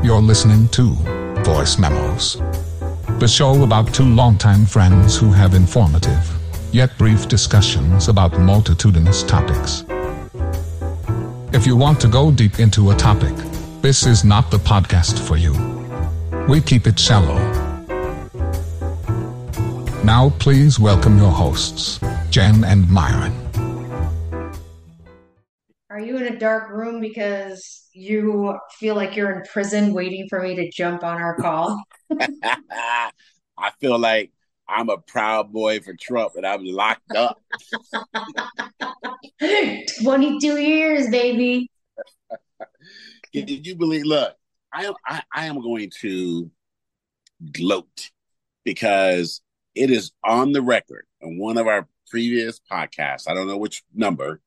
You're listening to Voice Memos, the show about two longtime friends who have informative, yet brief discussions about multitudinous topics. If you want to go deep into a topic, this is not the podcast for you. We keep it shallow. Now, please welcome your hosts, Jenn and Myron. Are you in a dark room because you feel like you're in prison waiting for me to jump on our call? I feel like I'm a proud boy for Trump and I'm locked up. 22 years, baby. Did you believe? Look, I am I, I am going to gloat because it is on the record in one of our previous podcasts. I don't know which number,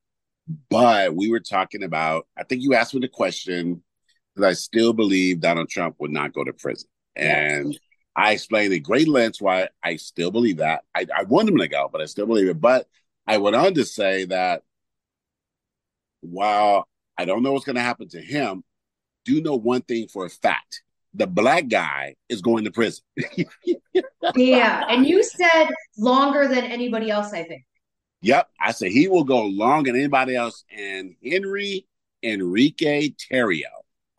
but we were talking about. I think you asked me the question because I still believe Donald Trump would not go to prison, and I explained at great lengths why I still believe that. I, I want him to go, but I still believe it. But I went on to say that while I don't know what's going to happen to him, do know one thing for a fact the black guy is going to prison. yeah. And you said longer than anybody else, I think. Yep. I said he will go longer than anybody else. And Henry Enrique Tarrio,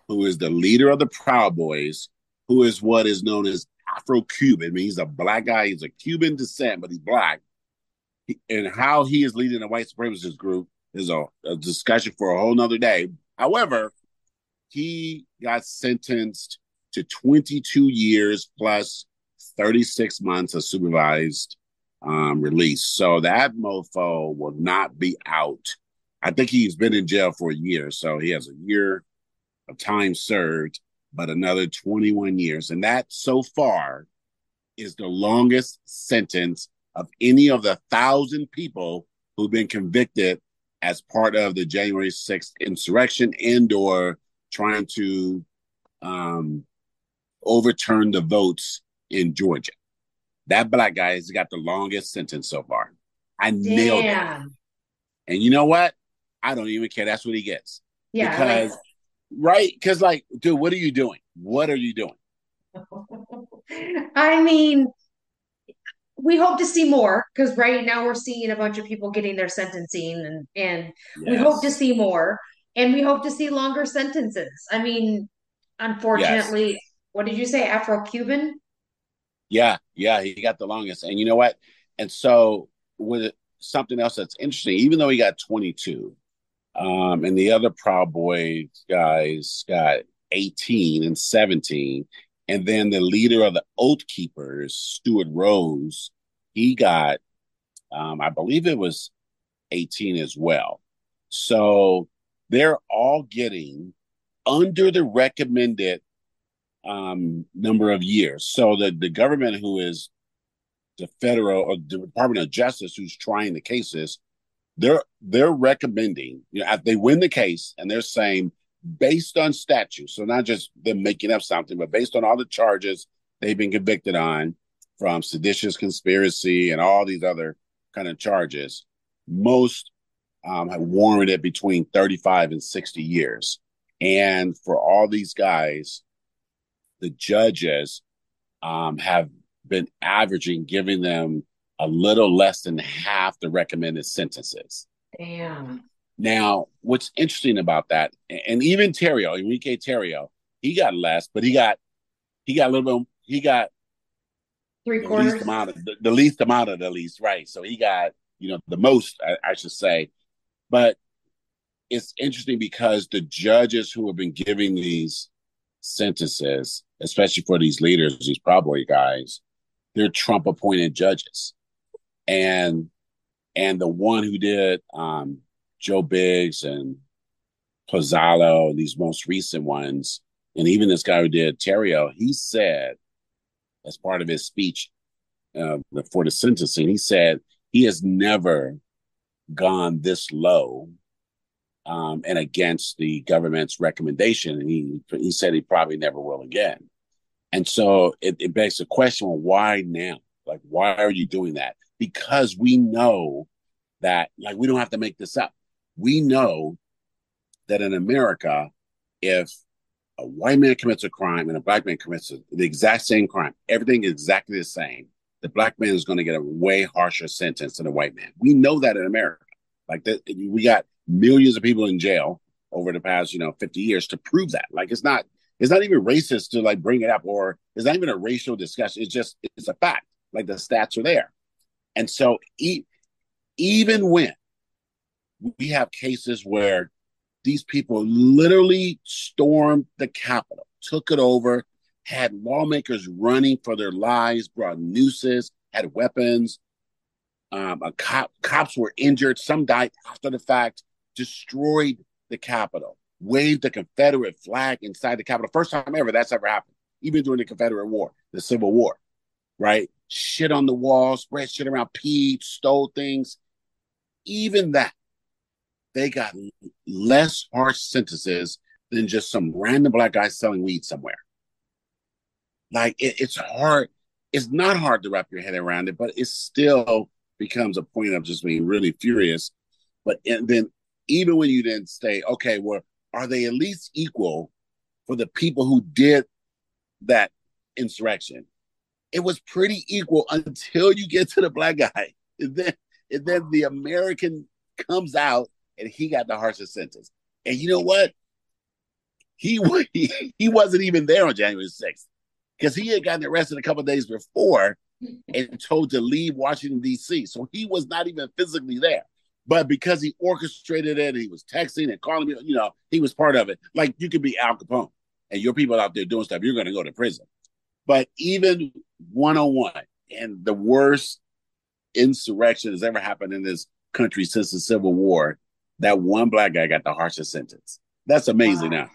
who is the leader of the Proud Boys, who is what is known as Afro Cuban. I mean, he's a black guy. He's a Cuban descent, but he's black. And how he is leading the white supremacist group is a, a discussion for a whole nother day. However, he got sentenced to 22 years plus 36 months of supervised um, release. So that mofo will not be out. I think he's been in jail for a year. So he has a year of time served, but another 21 years. And that so far is the longest sentence of any of the thousand people who've been convicted as part of the January 6th insurrection and or trying to um, overturn the votes in Georgia. That black guy has got the longest sentence so far. I Damn. nailed it. And you know what? I don't even care. That's what he gets. Yeah. Because, like... right? Because, like, dude, what are you doing? What are you doing? I mean, we hope to see more because right now we're seeing a bunch of people getting their sentencing and and yes. we hope to see more and we hope to see longer sentences. I mean, unfortunately, yes. what did you say? Afro Cuban? Yeah, yeah, he got the longest. And you know what? And so with something else that's interesting, even though he got 22, um, and the other Proud Boy guys got 18 and 17, and then the leader of the Oath Keepers, Stewart Rhodes, he got, um, I believe it was 18 as well. So they're all getting under the recommended um, number of years. So the, the government, who is the federal or the Department of Justice, who's trying the cases, they're they're recommending. You know, they win the case, and they're saying based on statute, so not just them making up something, but based on all the charges they've been convicted on, from seditious conspiracy and all these other kind of charges, most um, have warranted between 35 and 60 years. And for all these guys, the judges um, have been averaging giving them a little less than half the recommended sentences. Damn. Now, what's interesting about that, and even Tarrio, Enrique Tarrio, he got less, but he got he got a little bit. He got three quarters. The least amount of the, the least amount of the least, right? So he got you know the most, I, I should say, but it's interesting because the judges who have been giving these sentences, especially for these leaders, these probably guys, they're Trump appointed judges. And and the one who did um, Joe Biggs and Pezzola, these most recent ones, and even this guy who did Tarrio, he said, as part of his speech uh, for the sentencing, he said he has never gone this low um, and against the government's recommendation. And he he said he probably never will again. And so it, it begs the question: well, why now? Like, why are you doing that? Because we know that, like, we don't have to make this up. We know that in America, if a white man commits a crime and a black man commits the exact same crime, everything is exactly the same, the black man is going to get a way harsher sentence than a white man. We know that in America. Like we got millions of people in jail over the past, you know, 50 years to prove that. Like it's not, it's not even racist to like bring it up, or it's not even a racial discussion. It's just, it's a fact. Like the stats are there. And so e- even when we have cases where these people literally stormed the Capitol, took it over, had lawmakers running for their lives, brought nooses, had weapons. Um, cop, cops were injured. Some died after the fact. Destroyed the Capitol. Waved the Confederate flag inside the Capitol. First time ever that's ever happened. Even during the Confederate War, the Civil War, right? Shit on the wall, spread shit around, peed, stole things. Even that, they got less harsh sentences than just some random black guy selling weed somewhere. Like it, it's hard. It's not hard to wrap your head around it, but it still becomes a point of just being really furious. But and then even when you then say, okay, well, are they at least equal for the people who did that insurrection? It was pretty equal until you get to the black guy. And then and then the American comes out and he got the harshest sentence. And you know what? He he, he wasn't even there on January 6th because he had gotten arrested a couple days before and told to leave Washington, D.C. So he was not even physically there. But because he orchestrated it, he was texting and calling me, you know, he was part of it. Like you could be Al Capone and your people out there doing stuff, you're going to go to prison. But even one on one, and the worst insurrection has ever happened in this country since the Civil War, that one black guy got the harshest sentence. That's amazing wow. now.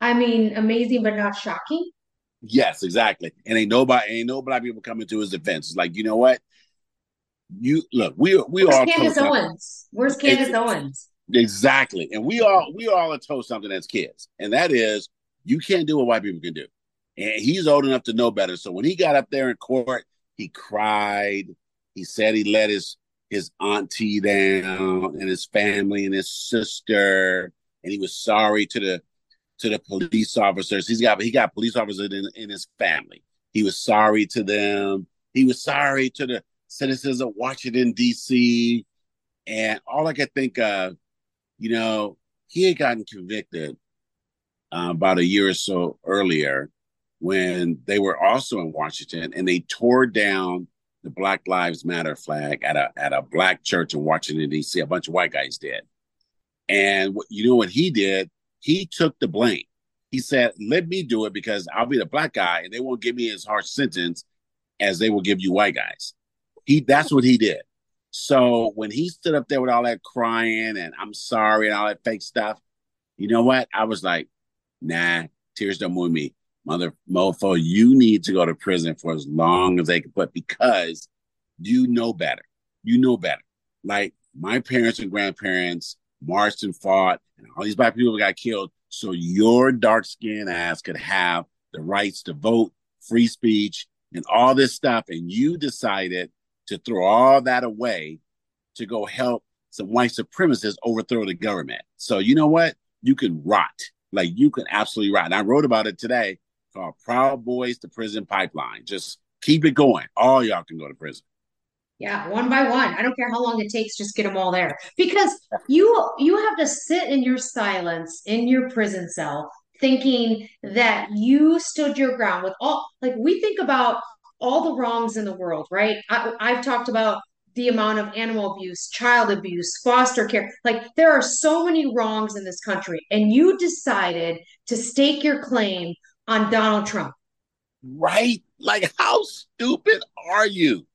I mean, amazing, but not shocking. Yes, exactly. And ain't nobody, ain't no black people coming to his defense. It's like, you know what? You look, we are we Where's all Candace Owens. Where's Candace it's, Owens? Exactly. And we all we all are told something as kids, and that is you can't do what white people can do. And he's old enough to know better. So when he got up there in court, he cried. He said he let his his auntie down and his family and his sister, and he was sorry to the to the police officers. He's got he got police officers in, in his family. He was sorry to them. He was sorry to the citizens of Washington D.C. And all I could think of, you know, he had gotten convicted uh, about a year or so earlier when they were also in Washington and they tore down the Black Lives Matter flag at a at a black church in Washington D.C. A bunch of white guys did, and what, you know what he did? He took the blame. He said, "Let me do it because I'll be the black guy, and they won't give me as harsh sentence as they will give you white guys." He that's what he did. So when he stood up there with all that crying and I'm sorry and all that fake stuff, you know what? I was like, nah, tears don't move me. Mother mofo, you need to go to prison for as long as they can put because you know better. You know better. Like my parents and grandparents marched and fought, and all these black people got killed. So your dark skinned ass could have the rights to vote, free speech, and all this stuff. And you decided to throw all that away to go help some white supremacists overthrow the government. So you know what? You can rot. Like you can absolutely rot. And I wrote about it today called Proud Boys to Prison Pipeline. Just keep it going. All y'all can go to prison. Yeah, one by one. I don't care how long it takes, just get them all there. Because you you have to sit in your silence in your prison cell thinking that you stood your ground with all like we think about all the wrongs in the world, right? I, I've talked about the amount of animal abuse, child abuse, foster care. Like there are so many wrongs in this country, and you decided to stake your claim on Donald Trump. Right? Like, how stupid are you?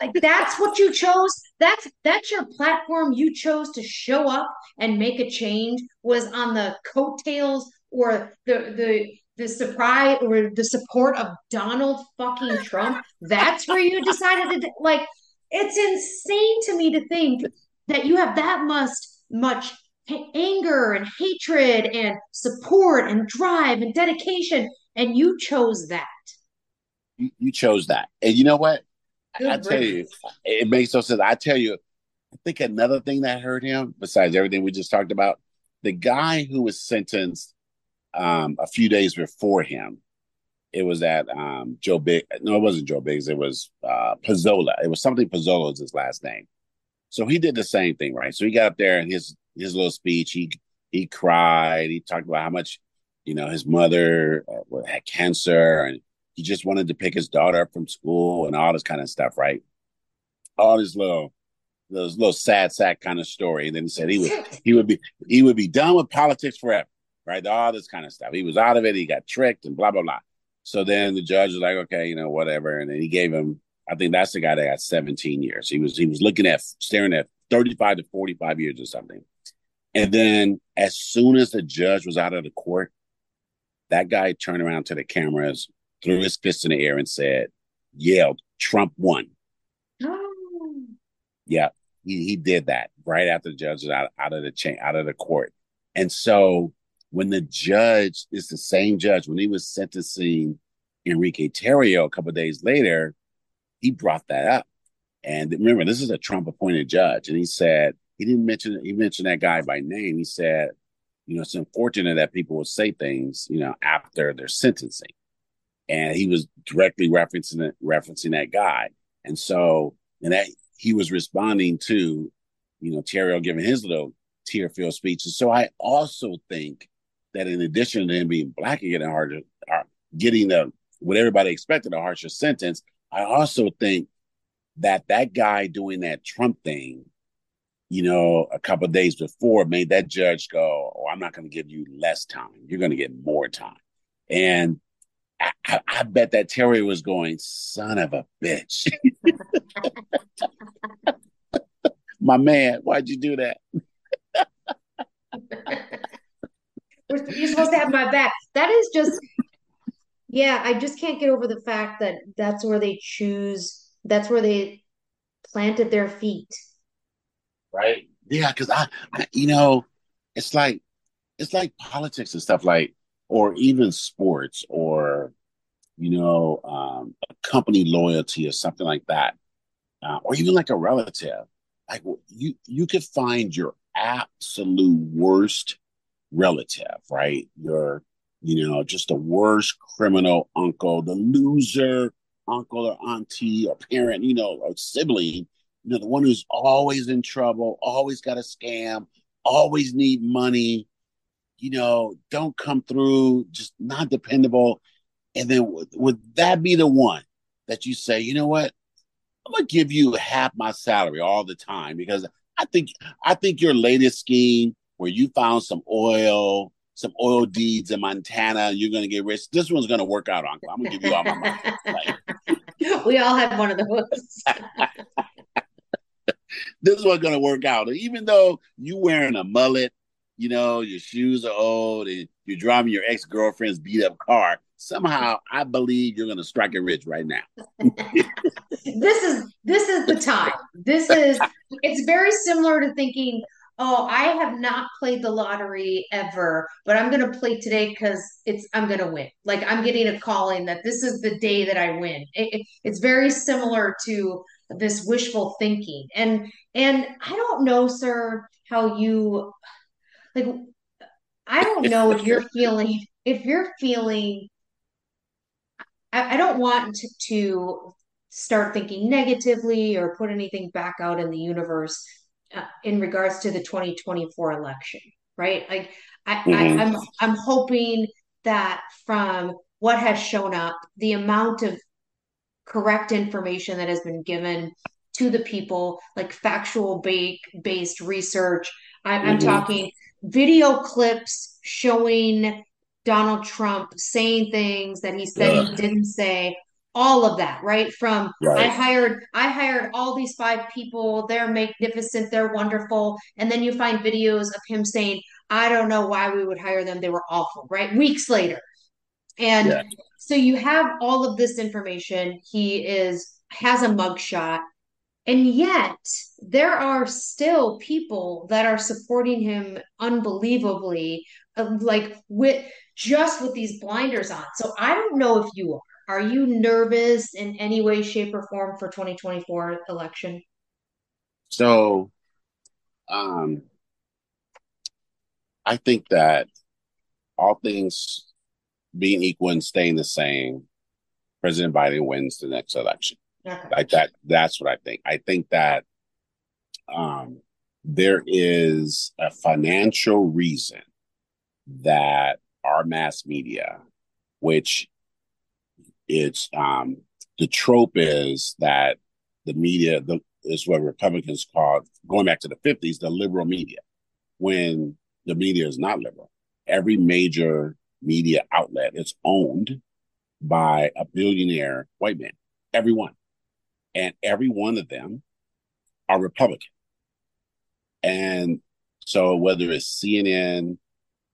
like that's what you chose. That's that's your platform. You chose to show up and make a change. Was on the coattails or the the the surprise or the support of Donald fucking Trump. That's where you decided to like. It's insane to me to think that you have that much much anger and hatred and support and drive and dedication and you chose that you, you chose that and you know what Good i tell you it makes no sense i tell you i think another thing that hurt him besides everything we just talked about the guy who was sentenced um, a few days before him. It was at um, Joe Big. No, it wasn't Joe Biggs. It was uh, Pezzola. It was something Pezzola was his last name. So he did the same thing, right? So he got up there and his his little speech. He he cried. He talked about how much you know his mother uh, had cancer and he just wanted to pick his daughter up from school and all this kind of stuff, right? All this little those little sad sack kind of story. And then he said he would he would be he would be done with politics forever, right? All this kind of stuff. He was out of it. He got tricked and blah blah blah. So then the judge was like, okay, you know, whatever. And then he gave him. I think that's the guy that got 17 years. He was he was looking at staring at 35 to 45 years or something. And then as soon as the judge was out of the court, that guy turned around to the cameras, threw his fist in the air, and said, yelled, Trump won. Yeah, he, he did that right after the judge was out, out of the chain, out of the court. And so when the judge is the same judge, when he was sentencing Enrique Tarrio a couple days later, he brought that up. And remember, this is a Trump appointed judge. And he said, he didn't mention, he mentioned that guy by name. He said, you know, it's unfortunate that people will say things, you know, after their sentencing. And he was directly referencing referencing that guy. And so, and that he was responding to, you know, Tarrio giving his little tear filled speech. And so I also think that in addition to him being black and getting harder, uh, getting the what everybody expected a harsher sentence, I also think that that guy doing that Trump thing, you know, a couple days before made that judge go, "Oh, I'm not going to give you less time. You're going to get more time." And I, I, I bet that Terry was going, "Son of a bitch." My man, why'd you do that? You're supposed to have my back. That is just, yeah, I just can't get over the fact that that's where they choose, that's where they planted their feet. Right. Yeah. Cause I, I you know, it's like, it's like politics and stuff like, or even sports or, you know, um, a company loyalty or something like that uh, or even like a relative. Like you, you could find your absolute worst relative, right? Your, you know, just the worst criminal uncle, the loser uncle or auntie or parent, you know, or sibling, you know, the one who's always in trouble, always got a scam, always need money, you know, don't come through, just not dependable. And then would, would that be the one that you say, you know what? I'm gonna give you half my salary all the time because I think I think your latest scheme where you found some oil, some oil deeds in Montana, you're gonna get rich. This one's gonna work out, Uncle. I'm gonna give you all my money. Like, we all have one of those. this one's gonna work out. Even though you wearing a mullet, you know, your shoes are old, and you're driving your ex girlfriend's beat up car somehow I believe you're going to strike it rich right now. this is this is the time. This is it's very similar to thinking, oh, I have not played the lottery ever, but I'm going to play today because it's I'm going to win. Like I'm getting a calling that this is the day that I win. It, it, it's very similar to this wishful thinking, and and I don't know, sir, how you like. I don't know if you're feeling if you're feeling I, I don't want to, to start thinking negatively or put anything back out in the universe in regards to the 2024 election, right? Like I, mm-hmm. I, I'm I'm hoping that from what has shown up, the amount of correct information that has been given to the people, like factual ba- based research. I, mm-hmm. talking video clips showing Donald Trump saying things that he said Ugh. he didn't say, all of that, right? From right. I hired I hired all these five people, they're magnificent, they're wonderful, and then you find videos of him saying, I don't know why we would hire them, they were awful, right? Weeks later. And yeah. so you have all of this information. He is has a mugshot. And yet, there are still people that are supporting him unbelievably, uh, like with just with these blinders on. So I don't know if you are. Are you nervous in any way, shape, or form for 2024 election? So, um, I think that all things being equal and staying the same, President Biden wins the next election. Okay. Like that. That's what I think. I think that um, there is a financial reason that our mass media, which it's um, the trope is that the media the, is what Republicans call going back to the 50s, the liberal media, when the media is not liberal. Every major media outlet is owned by a billionaire white man, every one. And every one of them are Republican. And so whether it's CNN,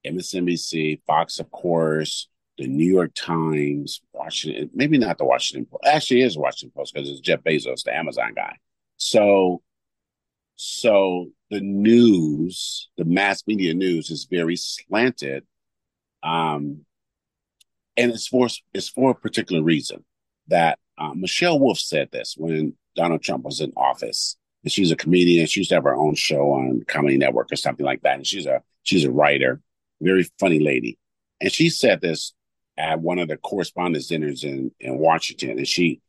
MSNBC, Fox, of course, the New York Times, Washington, maybe not the Washington Post. Actually, it is Washington Post because it's Jeff Bezos, the Amazon guy. So, so the news, the mass media news, is very slanted, um, and it's for it's for a particular reason. That uh, Michelle Wolf said this when Donald Trump was in office, and she's a comedian. She used to have her own show on Comedy Network or something like that, and she's a she's a writer, very funny lady, and she said this at one of the correspondence dinners in in Washington, and she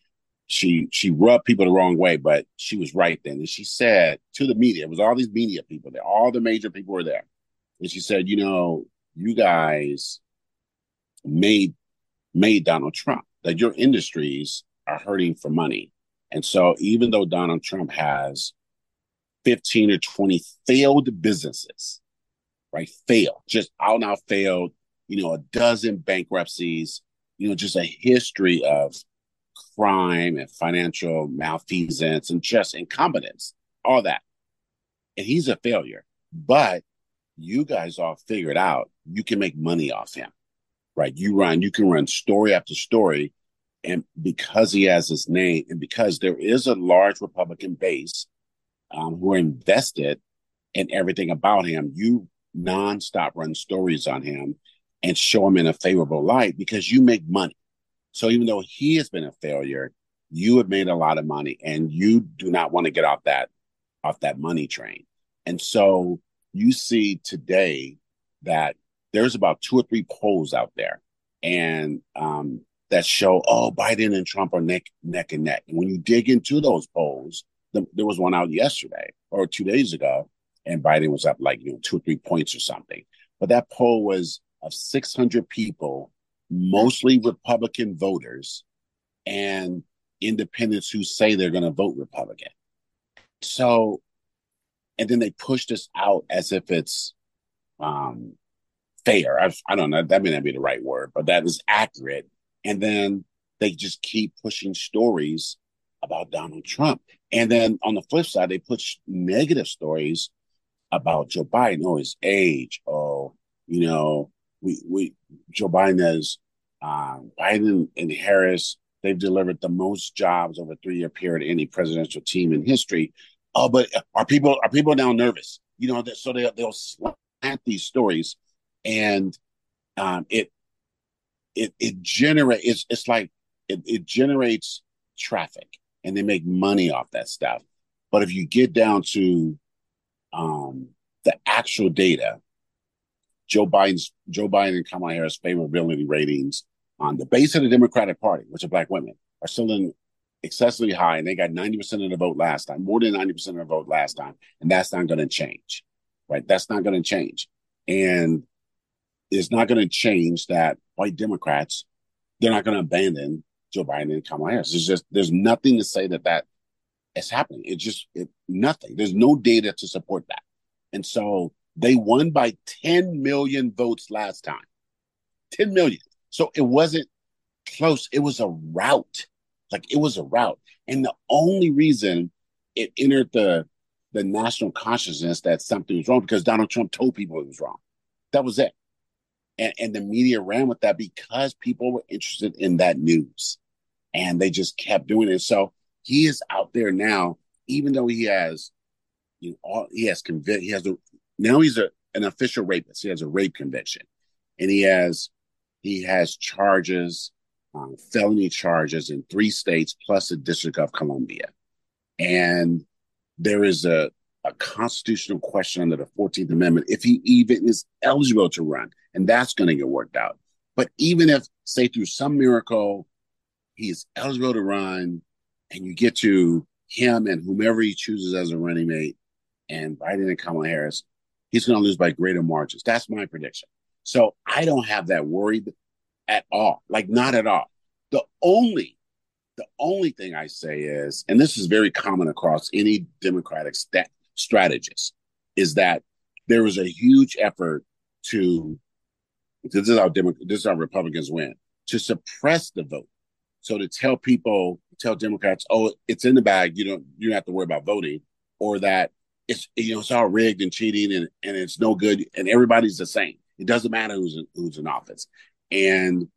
she she rubbed people the wrong way, but she was right then. And she said to the media, it was all these media people there, all the major people were there. And she said, you know, you guys made made Donald Trump. That your industries are hurting for money. And so even though Donald Trump has 15 or 20 failed businesses, right? Failed, just out now failed, you know, a dozen bankruptcies, you know, just a history of crime and financial malfeasance and just incompetence, all that. And he's a failure. But you guys all figured out you can make money off him, right? You run, you can run story after story. And because he has his name and because there is a large Republican base um, who are invested in everything about him, you nonstop run stories on him and show him in a favorable light because you make money. So even though he has been a failure, you have made a lot of money and you do not want to get off that off that money train. And so you see today that there's about two or three polls out there and um, that show, oh, Biden and Trump are neck neck and neck. And when you dig into those polls, the, there was one out yesterday or two days ago, and Biden was up like you know two or three points or something. But that poll was of 600 people mostly Republican voters and independents who say they're going to vote Republican. So, and then they push this out as if it's um, fair. I've, I, don't know, that may not be the right word, but that is accurate. And then they just keep pushing stories about Donald Trump. And then on the flip side, they push negative stories about Joe Biden, oh, his age, oh, you know, we we Joe Biden um, Biden and Harris. They've delivered the most jobs over a three year period any presidential team in history. Oh, but are people are people now nervous? You know, so they they'll slant these stories, and um, it it it generates. It's it's like it, it generates traffic, and they make money off that stuff. But if you get down to um, the actual data, Joe Biden's Joe Biden and Kamala Harris favorability ratings on the base of the Democratic Party, which are black women, are still in excessively high, and they got ninety percent of the vote last time, more than ninety percent of the vote last time, and that's not going to change, right? That's not going to change, and it's not going to change that white Democrats they're not going to abandon Joe Biden and Kamala Harris. There's just there's nothing to say that that is happening. It's just it, nothing. There's no data to support that, and so they won by 10 million votes last time. 10 million. So it wasn't close. It was a rout. Like it was a rout. And the only reason it entered the the national consciousness that something was wrong because Donald Trump told people it was wrong. That was it. And, and the media ran with that because people were interested in that news. And they just kept doing it. So he is out there now, even though he has, you know, all, he has convict, he has the now he's a, an official rapist. He has a rape conviction, and he has he has charges, um, felony charges in three states plus the District of Columbia, and there is a a constitutional question under the 14th Amendment if he even is eligible to run. And that's going to get worked out. But even if, say, through some miracle, he is eligible to run and you get to him and whomever he chooses as a running mate and Biden and Kamala Harris, he's going to lose by greater margins. That's my prediction. So I don't have that worried at all, like not at all. The only, the only thing I say is, and this is very common across any Democratic st- strategist, is that there was a huge effort to this is how Demo- this is how Republicans win to suppress the vote. So to tell people, tell Democrats, oh, it's in the bag, you don't you don't have to worry about voting, or that it's you know it's all rigged and cheating and, and it's no good and everybody's the same. It doesn't matter who's in, who's in office, and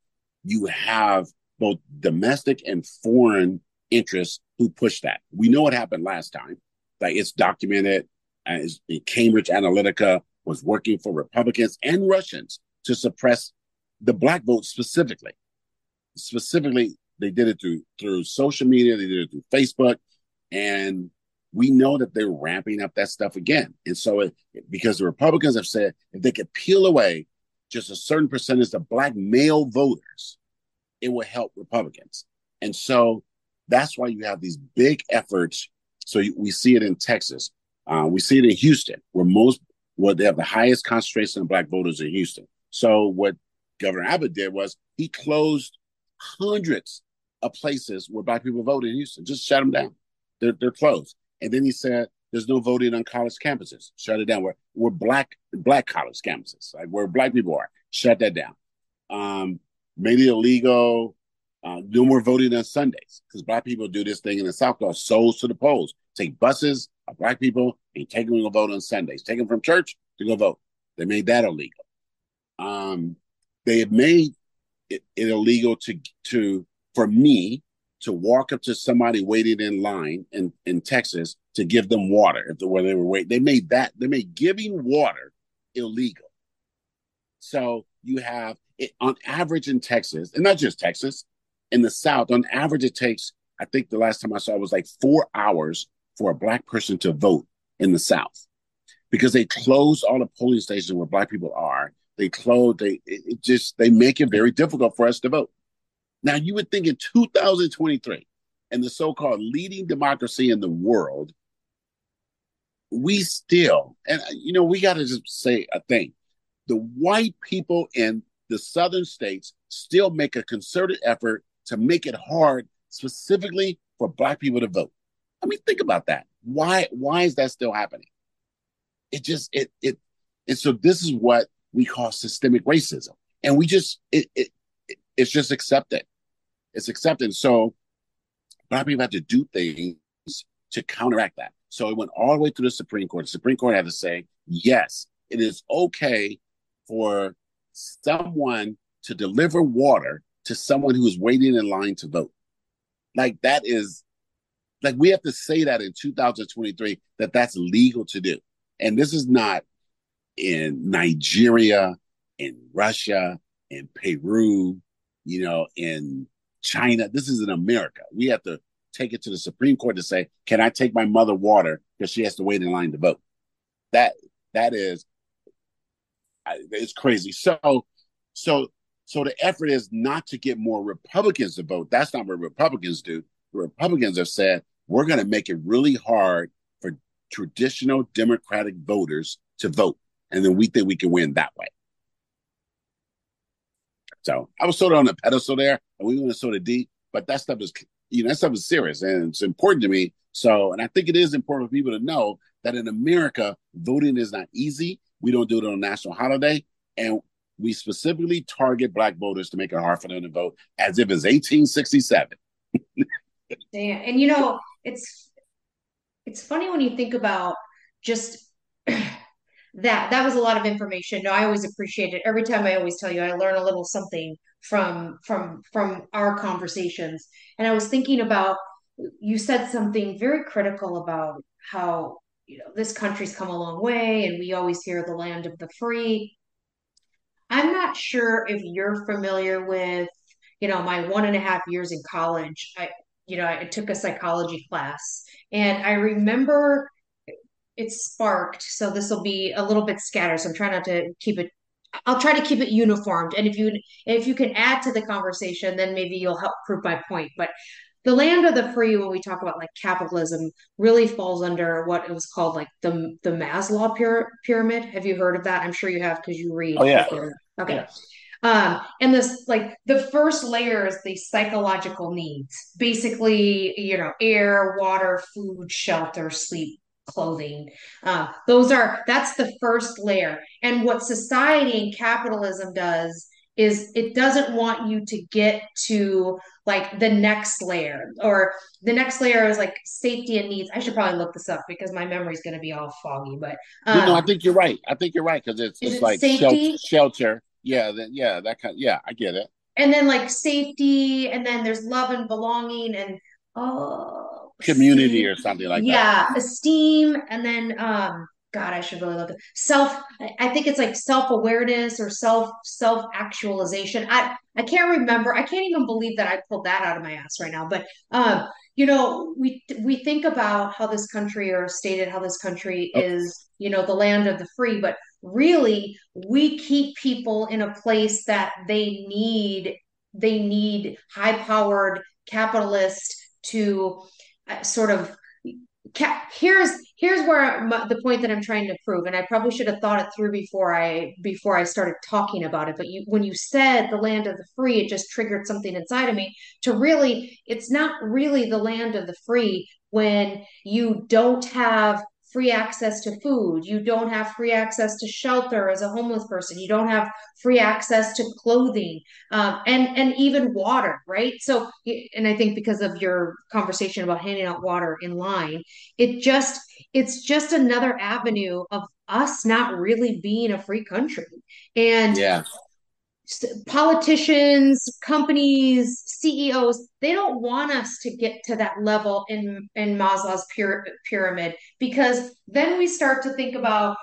you have both domestic and foreign interests who push that. We know what happened last time. Like it's documented. As Cambridge Analytica was working for Republicans and Russians to suppress the black vote specifically. Specifically, they did it through through social media. They did it through Facebook, and we know that they're ramping up that stuff again. And so, it, because the Republicans have said if they could peel away just a certain percentage of black male voters, it will help Republicans. And so that's why you have these big efforts. So you, we see it in Texas. Uh, we see it in Houston, where most, where they have the highest concentration of black voters in Houston. So what Governor Abbott did was he closed hundreds of places where black people vote in Houston, just shut them down. They're, they're closed. And then he said, there's no voting on college campuses. Shut it down. Where we're black black college campuses, like where black people are. Shut that down. Um, made it illegal. Uh, no more voting on Sundays because black people do this thing in the South called souls to the polls. Take buses of black people and take them to vote on Sundays. Take them from church to go vote. They made that illegal. Um, they have made it, it illegal to to for me to walk up to somebody waiting in line in, in Texas to give them water if the, where they were waiting. They made that they made giving water illegal. So you have it on average in Texas, and not just Texas, in the South, on average it takes, I think the last time I saw it was like four hours for a black person to vote in the South. Because they close all the polling stations where black people are. They close, they it just they make it very difficult for us to vote. Now, you would think in 2023, and the so called leading democracy in the world, we still, and uh, you know, we got to just say a thing. The white people in the southern states still make a concerted effort to make it hard, specifically for black people to vote. I mean, think about that. Why why is that still happening? It just it it and so this is what we call systemic racism. And we just it, it, it it's just accepted it's accepted. So black people have to do things to counteract that. So it went all the way through the Supreme Court. The Supreme Court had to say, yes, it is okay for someone to deliver water to someone who is waiting in line to vote. Like that is like we have to say that in 2023 that that's legal to do. And this is not in Nigeria, in Russia, in Peru, you know, in China. This is in America. We have to take it to the Supreme Court to say, "Can I take my mother water because she has to wait in line to vote?" That that is, it's crazy. So, so, so the effort is not to get more Republicans to vote. That's not what Republicans do. The Republicans have said we're going to make it really hard for traditional Democratic voters to vote, and then we think we can win that way. So I was sort of on a pedestal there, and we went to sort of deep. But that stuff is, you know, that stuff is serious and it's important to me. So, and I think it is important for people to know that in America, voting is not easy. We don't do it on a national holiday, and we specifically target Black voters to make it hard for them to vote, as if it's 1867. Damn. And you know, it's it's funny when you think about just that that was a lot of information. No i always appreciate it. Every time i always tell you i learn a little something from from from our conversations. And i was thinking about you said something very critical about how you know this country's come a long way and we always hear the land of the free. I'm not sure if you're familiar with you know my one and a half years in college. I you know i took a psychology class and i remember it's sparked, so this will be a little bit scattered. So I'm trying not to keep it. I'll try to keep it uniformed, and if you if you can add to the conversation, then maybe you'll help prove my point. But the land of the free, when we talk about like capitalism, really falls under what it was called like the the Maslow pyramid. Have you heard of that? I'm sure you have because you read. Oh yeah. Okay. Yeah. Um, and this, like, the first layer is the psychological needs. Basically, you know, air, water, food, shelter, sleep, clothing. Um, those are, that's the first layer. And what society and capitalism does is it doesn't want you to get to like the next layer or the next layer is like safety and needs i should probably look this up because my memory is going to be all foggy but um, no, i think you're right i think you're right because it's, it's it like safety? shelter yeah, then yeah, that kind. Of, yeah, I get it. And then like safety, and then there's love and belonging, and oh, community or something like yeah, that. Yeah, esteem, and then um, God, I should really look at self. I think it's like self awareness or self self actualization. I I can't remember. I can't even believe that I pulled that out of my ass right now. But um, you know, we we think about how this country or stated how this country oh. is, you know, the land of the free, but really we keep people in a place that they need they need high powered capitalists to sort of here's here's where the point that I'm trying to prove, and I probably should have thought it through before I before I started talking about it. But you, when you said the land of the free, it just triggered something inside of me to really. It's not really the land of the free when you don't have free access to food. You don't have free access to shelter as a homeless person. You don't have free access to clothing um, and and even water, right? So, and I think because of your conversation about handing out water in line, it just it's just another avenue of us not really being a free country. And yeah politicians, companies, CEOs, they don't want us to get to that level in in Maslow's pyramid because then we start to think about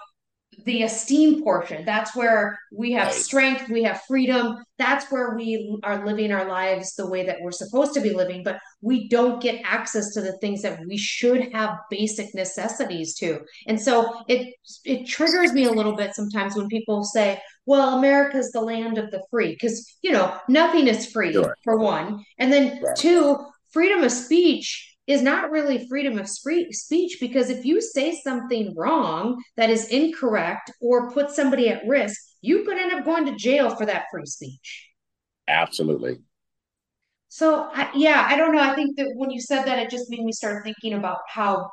the esteem portion. That's where we have strength, we have freedom. That's where we are living our lives the way that we're supposed to be living, but we don't get access to the things that we should have basic necessities to. And so it it triggers me a little bit sometimes when people say, "Well, America's the land of the free," because you know nothing is free sure. for one, and then right. two, freedom of speech is not really freedom of speech because if you say something wrong that is incorrect or put somebody at risk, you could end up going to jail for that free speech. Absolutely. So, I, yeah, I don't know. I think that when you said that, it just made me start thinking about how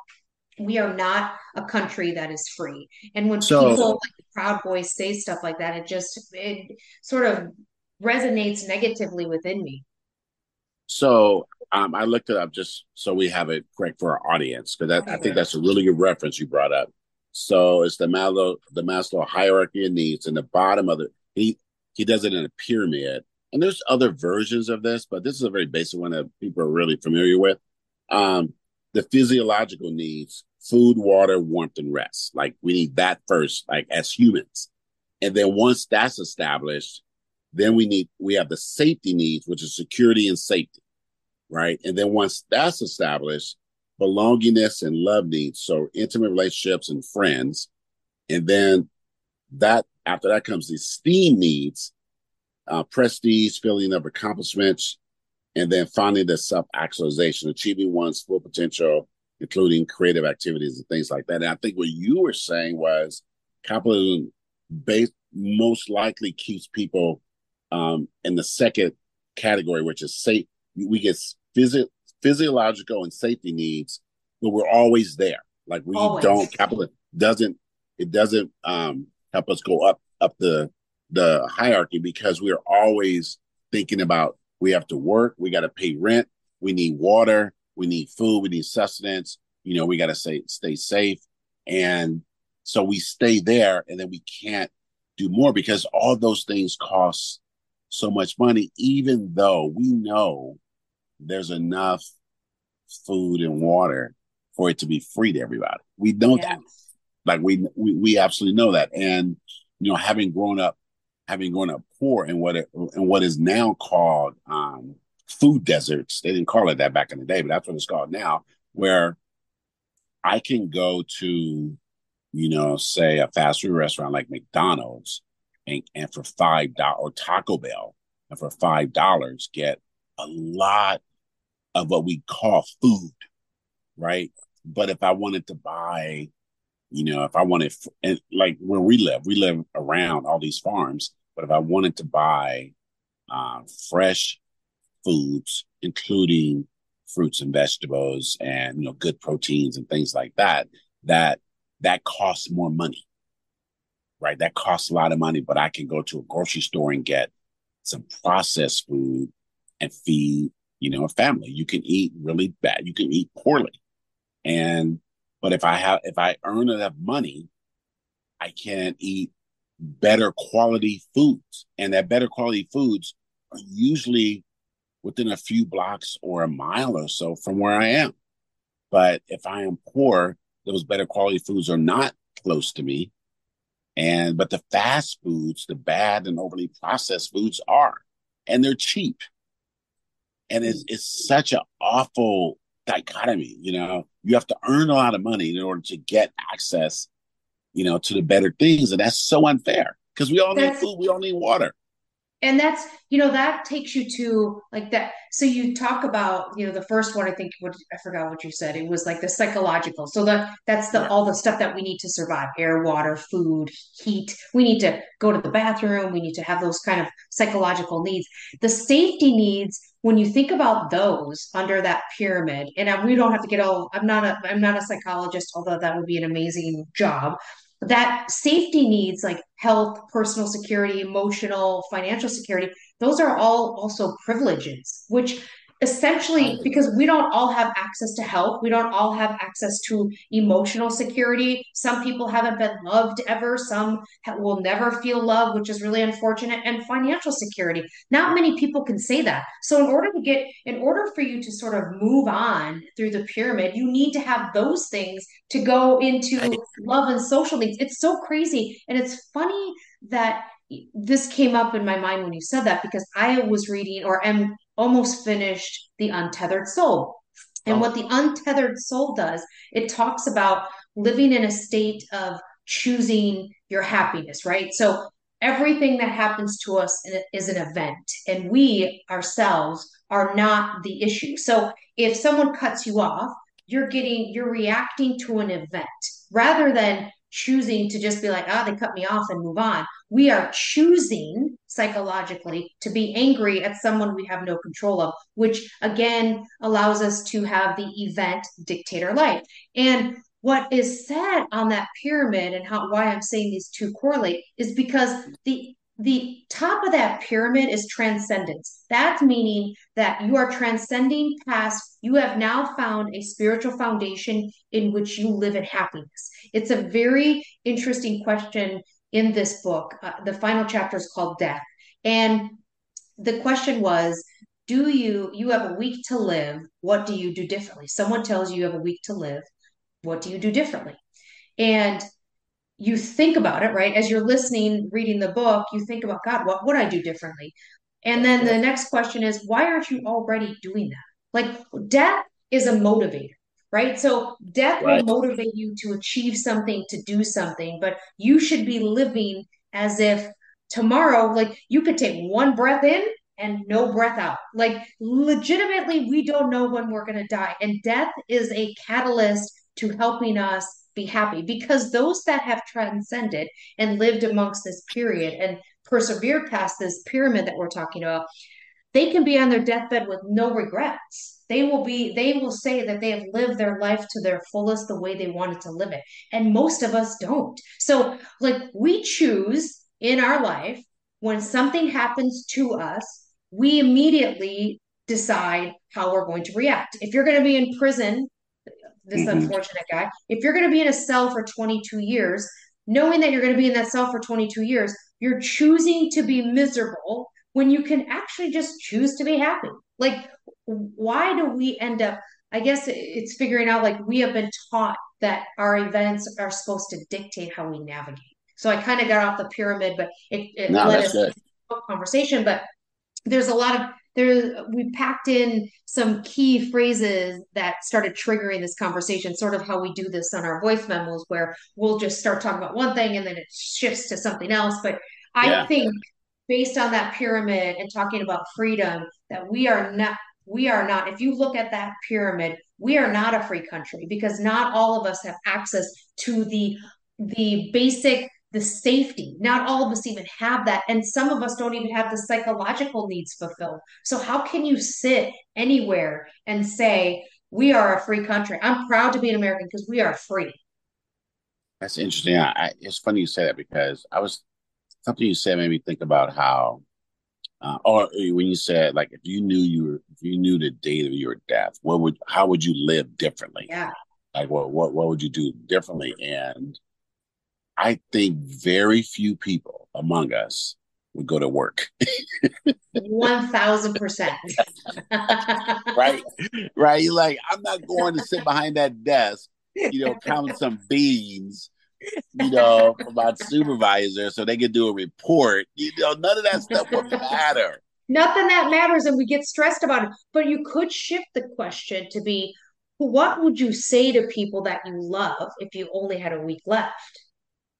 we are not a country that is free. And when so, people Proud Boys say stuff like that, it just it sort of resonates negatively within me. So um, I looked it up just so we have it correct for our audience because I think that's a really good reference you brought up. So it's the Maslow the Maslow hierarchy of needs, and the bottom of it he he does it in a pyramid. And there's other versions of this, but this is a very basic one that people are really familiar with. Um, the physiological needs: food, water, warmth, and rest. Like we need that first, like as humans. And then once that's established, then we need we have the safety needs, which is security and safety right? And then once that's established, belongingness and love needs, so intimate relationships and friends. And then that after that comes the esteem needs, uh, prestige, feeling of accomplishments, and then finally the self-actualization, achieving one's full potential, including creative activities and things like that. And I think what you were saying was capitalism based most likely keeps people um, in the second category, which is safe. We get physio- physiological and safety needs, but we're always there. Like we always. don't capital doesn't it doesn't um help us go up up the the hierarchy because we're always thinking about we have to work, we got to pay rent, we need water, we need food, we need sustenance, you know, we got to stay stay safe and so we stay there and then we can't do more because all those things cost so much money even though we know there's enough food and water for it to be free to everybody. We know yes. that. Like we, we we absolutely know that. And you know, having grown up, having grown up poor in what it, in what is now called um, food deserts. They didn't call it that back in the day, but that's what it's called now. Where I can go to you know, say a fast food restaurant like McDonald's and, and for five dollars or Taco Bell and for five dollars get a lot of what we call food, right? But if I wanted to buy, you know, if I wanted, and like where we live, we live around all these farms. But if I wanted to buy uh, fresh foods, including fruits and vegetables, and you know, good proteins and things like that, that that costs more money, right? That costs a lot of money. But I can go to a grocery store and get some processed food and feed you know a family. You can eat really bad. You can eat poorly and but if I have if I earn enough money, I can eat better quality foods. And that better quality foods are usually within a few blocks or a mile or so from where I am. But if I am poor, those better quality foods are not close to me. And but the fast foods, the bad and overly processed foods are, and they're cheap. And it's it's such an awful dichotomy. You know, you have to earn a lot of money in order to get access, you know, to the better things, and that's so unfair because we all that's, need food, we all need water. And that's you know that takes you to like that. So you talk about you know the first one. I think what I forgot what you said. It was like the psychological. So the that's the all the stuff that we need to survive: air, water, food, heat. We need to go to the bathroom. We need to have those kind of psychological needs. The safety needs when you think about those under that pyramid and we don't have to get all i'm not a i'm not a psychologist although that would be an amazing job that safety needs like health personal security emotional financial security those are all also privileges which essentially because we don't all have access to health we don't all have access to emotional security. Some people haven't been loved ever. Some will never feel love which is really unfortunate and financial security. Not many people can say that. So in order to get in order for you to sort of move on through the pyramid you need to have those things to go into love and social needs it's so crazy. And it's funny that this came up in my mind when you said that because I was reading or am almost finished The Untethered Soul. And oh. what The Untethered Soul does, it talks about living in a state of choosing your happiness, right? So everything that happens to us is an event, and we ourselves are not the issue. So if someone cuts you off, you're getting, you're reacting to an event rather than choosing to just be like, ah, oh, they cut me off and move on. We are choosing psychologically to be angry at someone we have no control of, which again allows us to have the event dictate our life. And what is said on that pyramid and how why I'm saying these two correlate is because the the top of that pyramid is transcendence. That's meaning that you are transcending past, you have now found a spiritual foundation in which you live in happiness. It's a very interesting question in this book. Uh, the final chapter is called Death. And the question was, do you you have a week to live what do you do differently someone tells you you have a week to live what do you do differently and you think about it, right? As you're listening, reading the book, you think about, God, what would I do differently? And then the next question is, why aren't you already doing that? Like death is a motivator, right? So death right. will motivate you to achieve something, to do something, but you should be living as if tomorrow, like you could take one breath in and no breath out. Like legitimately, we don't know when we're going to die. And death is a catalyst to helping us be happy because those that have transcended and lived amongst this period and persevered past this pyramid that we're talking about they can be on their deathbed with no regrets they will be they will say that they have lived their life to their fullest the way they wanted to live it and most of us don't so like we choose in our life when something happens to us we immediately decide how we're going to react if you're going to be in prison this mm-hmm. unfortunate guy. If you're going to be in a cell for 22 years, knowing that you're going to be in that cell for 22 years, you're choosing to be miserable when you can actually just choose to be happy. Like, why do we end up? I guess it's figuring out like we have been taught that our events are supposed to dictate how we navigate. So I kind of got off the pyramid, but it, it no, led us to a conversation. But there's a lot of there we packed in some key phrases that started triggering this conversation sort of how we do this on our voice memos where we'll just start talking about one thing and then it shifts to something else but i think based on that pyramid and talking about freedom that we are not we are not if you look at that pyramid we are not a free country because not all of us have access to the the basic the safety. Not all of us even have that. And some of us don't even have the psychological needs fulfilled. So, how can you sit anywhere and say, we are a free country? I'm proud to be an American because we are free. That's interesting. I, I, it's funny you say that because I was something you said made me think about how, uh, or when you said like if you knew you were if you knew the date of your death, what would how would you live differently? Yeah. Like what what what would you do differently? And I think very few people among us would go to work. One thousand percent. Right, right. You're like, I'm not going to sit behind that desk, you know, count some beans, you know, for my supervisor so they can do a report. You know, none of that stuff will matter. Nothing that matters, and we get stressed about it. But you could shift the question to be, what would you say to people that you love if you only had a week left?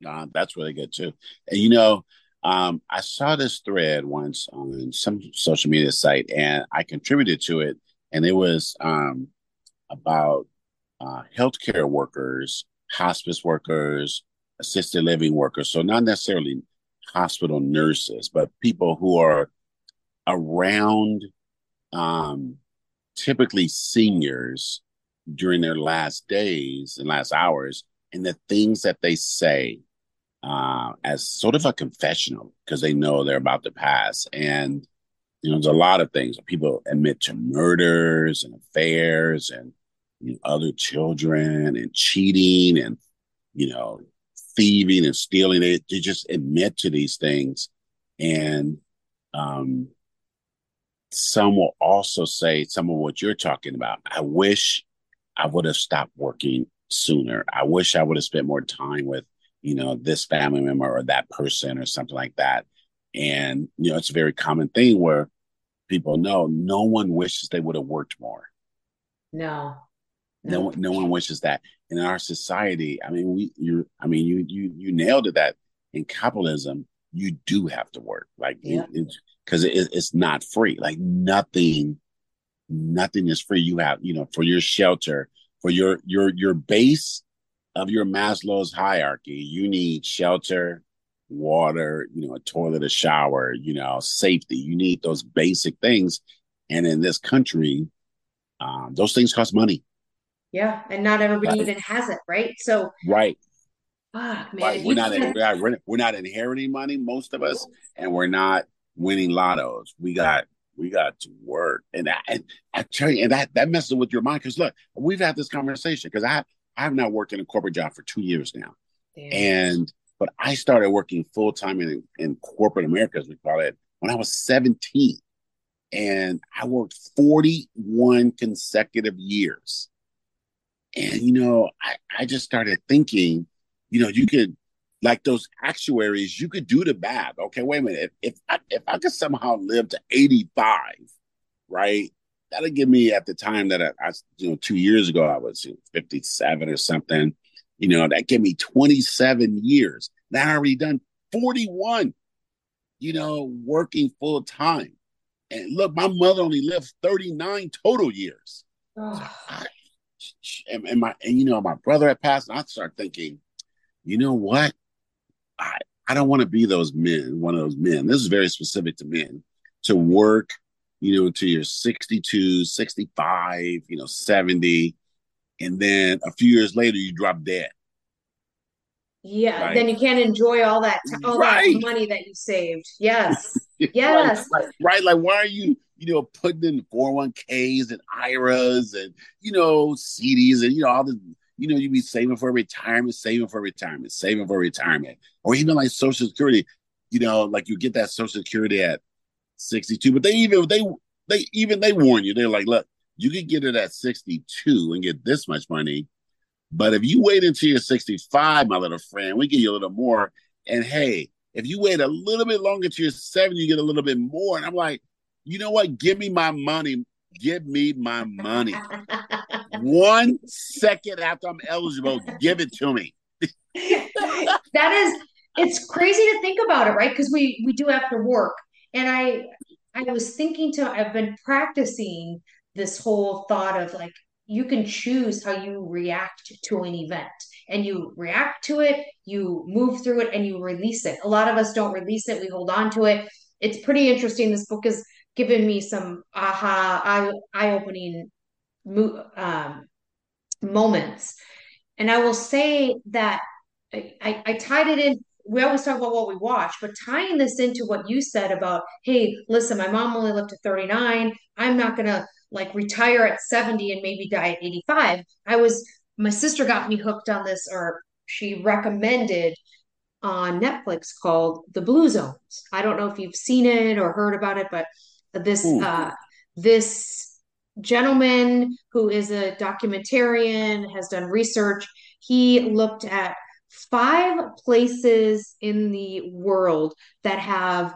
Uh, that's really good too. And you know, um, I saw this thread once on some social media site, and I contributed to it, and it was um, about uh, healthcare workers, hospice workers, assisted living workers. So not necessarily hospital nurses, but people who are around, um, typically seniors during their last days and last hours, and the things that they say uh, as sort of a confessional because they know they're about to pass. And, you know, there's a lot of things. People admit to murders and affairs and you know, other children and cheating and, you know, thieving and stealing. They, they just admit to these things. And um, some will also say some of what you're talking about. I wish I would have stopped working sooner. I wish I would have spent more time with you know, this family member or that person or something like that. And, you know, it's a very common thing where people know no one wishes they would have worked more. No. No, no, no one wishes that. And in our society, I mean, we, you, I mean, you, you, you nailed it that in capitalism, you do have to work. Like, because yeah. it, it's not free. Like, nothing, nothing is free. You have, you know, for your shelter, for your, your, your base of your Maslow's hierarchy, you need shelter, water, you know, a toilet, a shower, you know, safety. You need those basic things. And in this country, um, those things cost money. Yeah, and not everybody right. even has it, right? So right. Fuck, man. Right. We're not, in, we're, we're not inheriting money, most of us, and we're not winning lottos. We got we got to work, and I, and I tell you, and that that messes with your mind because look, we've had this conversation because I I have not worked in a corporate job for two years now. Damn. And but I started working full time in in corporate America, as we call it, when I was 17. And I worked 41 consecutive years. And you know, I, I just started thinking, you know, you could like those actuaries, you could do the math. Okay, wait a minute. If if I, if I could somehow live to 85, right? that'll give me at the time that I, I you know, two years ago, I was you know, 57 or something, you know, that gave me 27 years. Now I already done 41, you know, working full time. And look, my mother only lived 39 total years. So I, and, and, my, and you know, my brother had passed, and I start thinking, you know what? I, I don't want to be those men, one of those men. This is very specific to men to work you know, until you're 62, 65, you know, 70. And then a few years later, you drop dead. Yeah, right? then you can't enjoy all that all right. that money that you saved. Yes, yes, right, right. Like, why are you, you know, putting in 401ks and IRAs and you know CDs and you know all the, you know, you be saving for retirement, saving for retirement, saving for retirement, or even like Social Security. You know, like you get that Social Security at 62. But they even they they even they warn you. They're like, look, you can get it at 62 and get this much money. But if you wait until you're 65, my little friend, we give you a little more. And hey, if you wait a little bit longer to your 70, you get a little bit more. And I'm like, you know what? Give me my money. Give me my money. One second after I'm eligible, give it to me. that is it's crazy to think about it, right? Because we we do have to work. And I I was thinking to I've been practicing this whole thought of like you can choose how you react to an event and you react to it, you move through it and you release it. A lot of us don't release it, we hold on to it. It's pretty interesting. This book has given me some aha, eye opening um, moments. And I will say that I, I, tied it in we always talk about what we watch, but tying this into what you said about, hey, listen, my mom only lived to 39. I'm not going to like retire at 70 and maybe die at 85. I was, my sister got me hooked on this, or she recommended on Netflix called The Blue Zones. I don't know if you've seen it or heard about it, but this, uh, this gentleman who is a documentarian has done research. He looked at five places in the world that have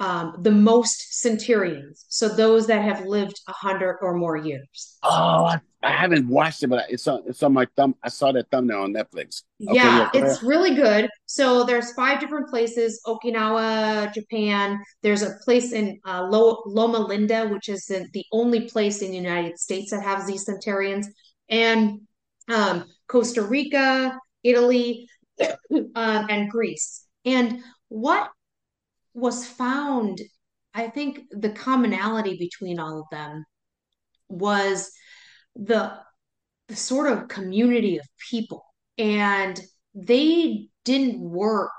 um, the most centurions. So those that have lived a hundred or more years. Oh, I, I, haven't watched it, but it's on it's on my thumb. I saw that thumbnail on Netflix. Okay, yeah, yeah it's really good. So there's five different places: Okinawa, Japan. There's a place in uh, Loma Linda, which is the only place in the United States that has these centurions, and um, Costa Rica, Italy, um, and Greece. And what was found, I think the commonality between all of them was the, the sort of community of people. And they didn't work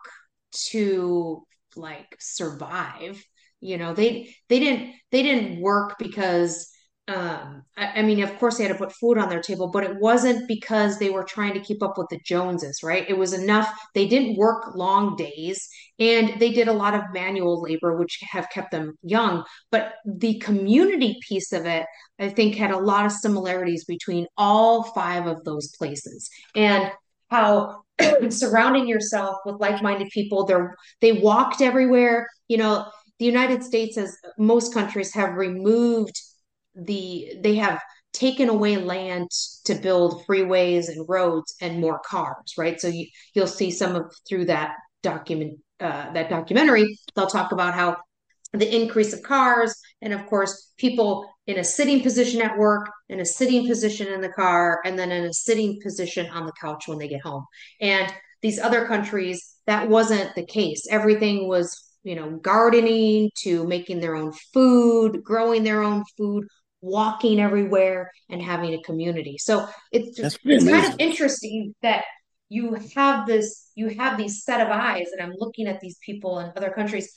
to like survive you know they they didn't they didn't work because um, I, I, mean, of course, they had to put food on their table, but it wasn't because they were trying to keep up with the Joneses, right? It was enough. They didn't work long days and they did a lot of manual labor, which have kept them young. But the community piece of it, I think, had a lot of similarities between all five of those places and how surrounding yourself with like-minded people they're they walked everywhere you know the united states as most countries have removed the they have taken away land to build freeways and roads and more cars right? So you, you'll see some of through that document uh, that documentary they'll talk about how the increase of cars and of course people in a sitting position at work in a sitting position in the car and then in a sitting position on the couch when they get home. And these other countries that wasn't the case. Everything was you know gardening to making their own food growing their own food walking everywhere and having a community. So it's it's kind of interesting that you have this you have these set of eyes and I'm looking at these people in other countries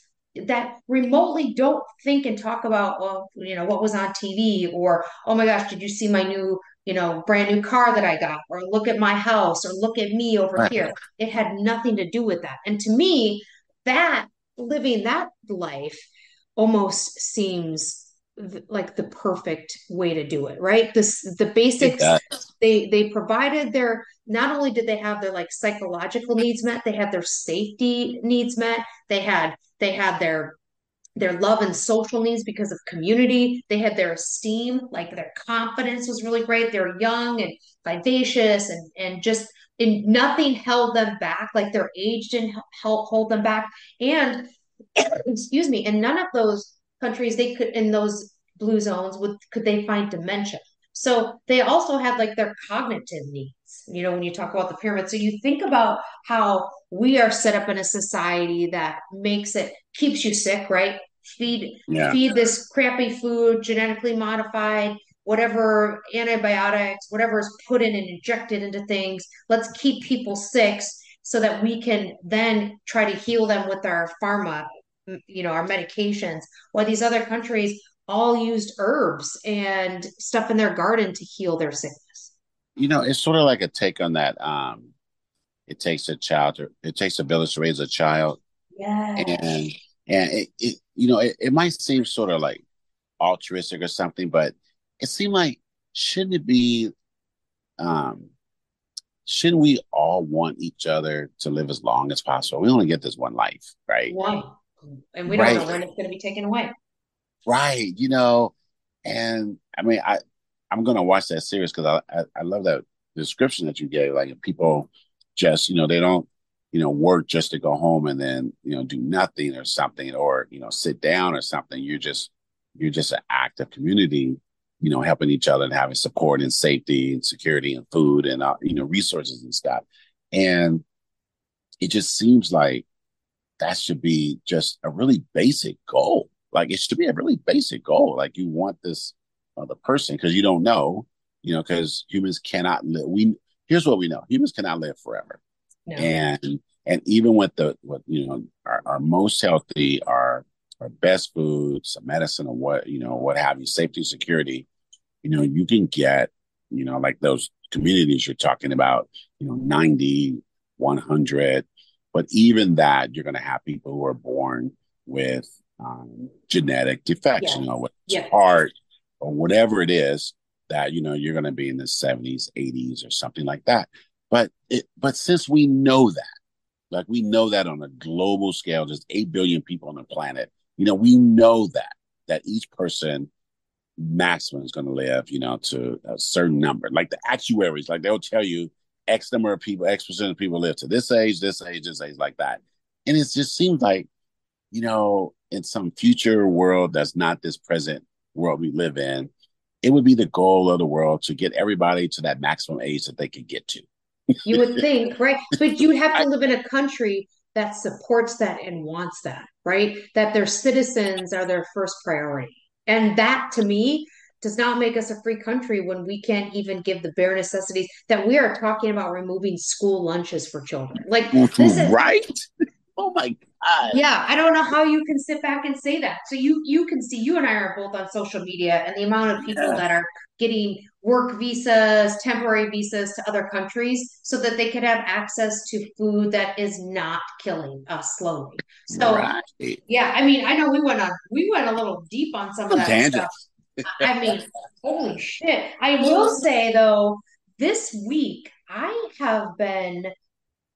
that remotely don't think and talk about well you know what was on TV or oh my gosh did you see my new you know brand new car that I got or look at my house or look at me over right. here it had nothing to do with that and to me that living that life almost seems like the perfect way to do it right? This the basics they they provided their not only did they have their like psychological needs met they had their safety needs met they had they had their their love and social needs because of community they had their esteem like their confidence was really great they're young and vivacious and and just and nothing held them back like their age didn't help hold them back. And excuse me and none of those countries they could in those blue zones would could they find dementia? So they also had like their cognitive needs you know when you talk about the pyramid. So you think about how we are set up in a society that makes it keeps you sick right? Feed yeah. feed this crappy food genetically modified whatever antibiotics whatever is put in and injected into things. Let's keep people sick so that we can then try to heal them with our pharma you know our medications while these other countries all used herbs and stuff in their garden to heal their sickness. You know it's sort of like a take on that um it takes a child to, it takes a village to raise a child. Yeah and and it, it you know it, it might seem sort of like altruistic or something but it seemed like shouldn't it be um shouldn't we all want each other to live as long as possible? We only get this one life right and we don't right. know when it's going to be taken away. right, you know, and I mean, I I'm gonna watch that series because I, I, I love that description that you gave. Like people just you know they don't you know work just to go home and then you know do nothing or something or you know sit down or something. You're just you're just an active community, you know, helping each other and having support and safety and security and food and uh, you know resources and stuff. And it just seems like that should be just a really basic goal. Like it should be a really basic goal. Like you want this other person because you don't know, you know, because humans cannot live. We here's what we know: humans cannot live forever. No. And and even with the what you know our, our most healthy, our our best foods, some medicine, or what you know, what have you, safety, security, you know, you can get, you know, like those communities you're talking about, you know, 90, 100. But even that, you're going to have people who are born with um, genetic defects, yeah. you know, with yeah. heart or whatever it is that, you know, you're going to be in the 70s, 80s or something like that. But it, but since we know that, like we know that on a global scale, there's 8 billion people on the planet, you know, we know that, that each person maximum is going to live, you know, to a certain number. Like the actuaries, like they'll tell you X number of people, X percent of people live to this age, this age, this age, like that. And it just seems like, you know, in some future world that's not this present world we live in, it would be the goal of the world to get everybody to that maximum age that they can get to. you would think, right? But you would have to live in a country that supports that and wants that, right? That their citizens are their first priority. And that to me does not make us a free country when we can't even give the bare necessities that we are talking about removing school lunches for children. Like this is right. Oh my god. Yeah, I don't know how you can sit back and say that. So you you can see you and I are both on social media and the amount of people yeah. that are getting work visas, temporary visas to other countries so that they could have access to food that is not killing us slowly. So right. yeah, I mean, I know we went on we went a little deep on some of that Tangent. stuff. I mean, holy shit. I will say though, this week I have been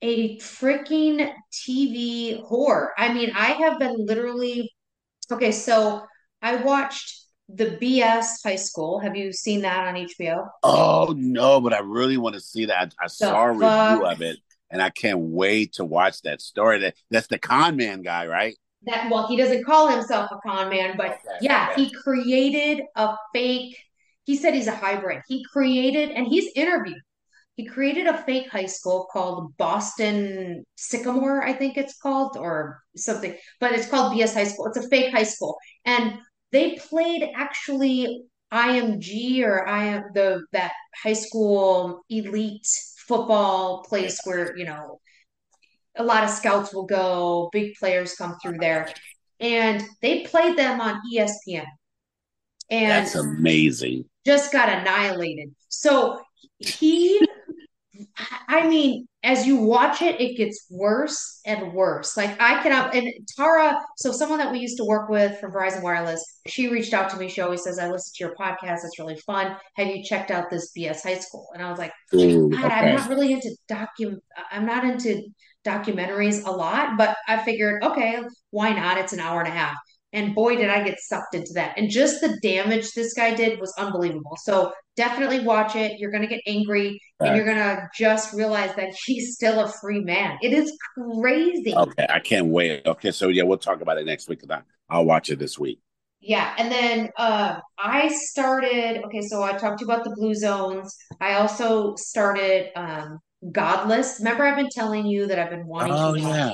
a freaking TV whore. I mean, I have been literally okay. So I watched the BS High School. Have you seen that on HBO? Oh no, but I really want to see that. I, I saw a review of it, and I can't wait to watch that story. That that's the con man guy, right? That well, he doesn't call himself a con man, but okay, yeah, okay. he created a fake. He said he's a hybrid. He created, and he's interviewed he created a fake high school called Boston Sycamore, I think it's called, or something, but it's called BS High School. It's a fake high school. And they played actually IMG or I am the that high school elite football place where, you know, a lot of scouts will go, big players come through there. And they played them on ESPN. And that's amazing. Just got annihilated. So he I mean, as you watch it, it gets worse and worse. Like I cannot, and Tara, so someone that we used to work with from Verizon Wireless, she reached out to me. She always says, I listen to your podcast. It's really fun. Have you checked out this BS high school? And I was like, Ooh, God, okay. I'm not really into docu, I'm not into documentaries a lot, but I figured, okay, why not? It's an hour and a half. And boy, did I get sucked into that. And just the damage this guy did was unbelievable. So definitely watch it. You're going to get angry right. and you're going to just realize that he's still a free man. It is crazy. Okay. I can't wait. Okay. So, yeah, we'll talk about it next week because I'll watch it this week. Yeah. And then uh, I started, okay, so I talked to you about the blue zones. I also started um, Godless. Remember, I've been telling you that I've been wanting oh, to. yeah.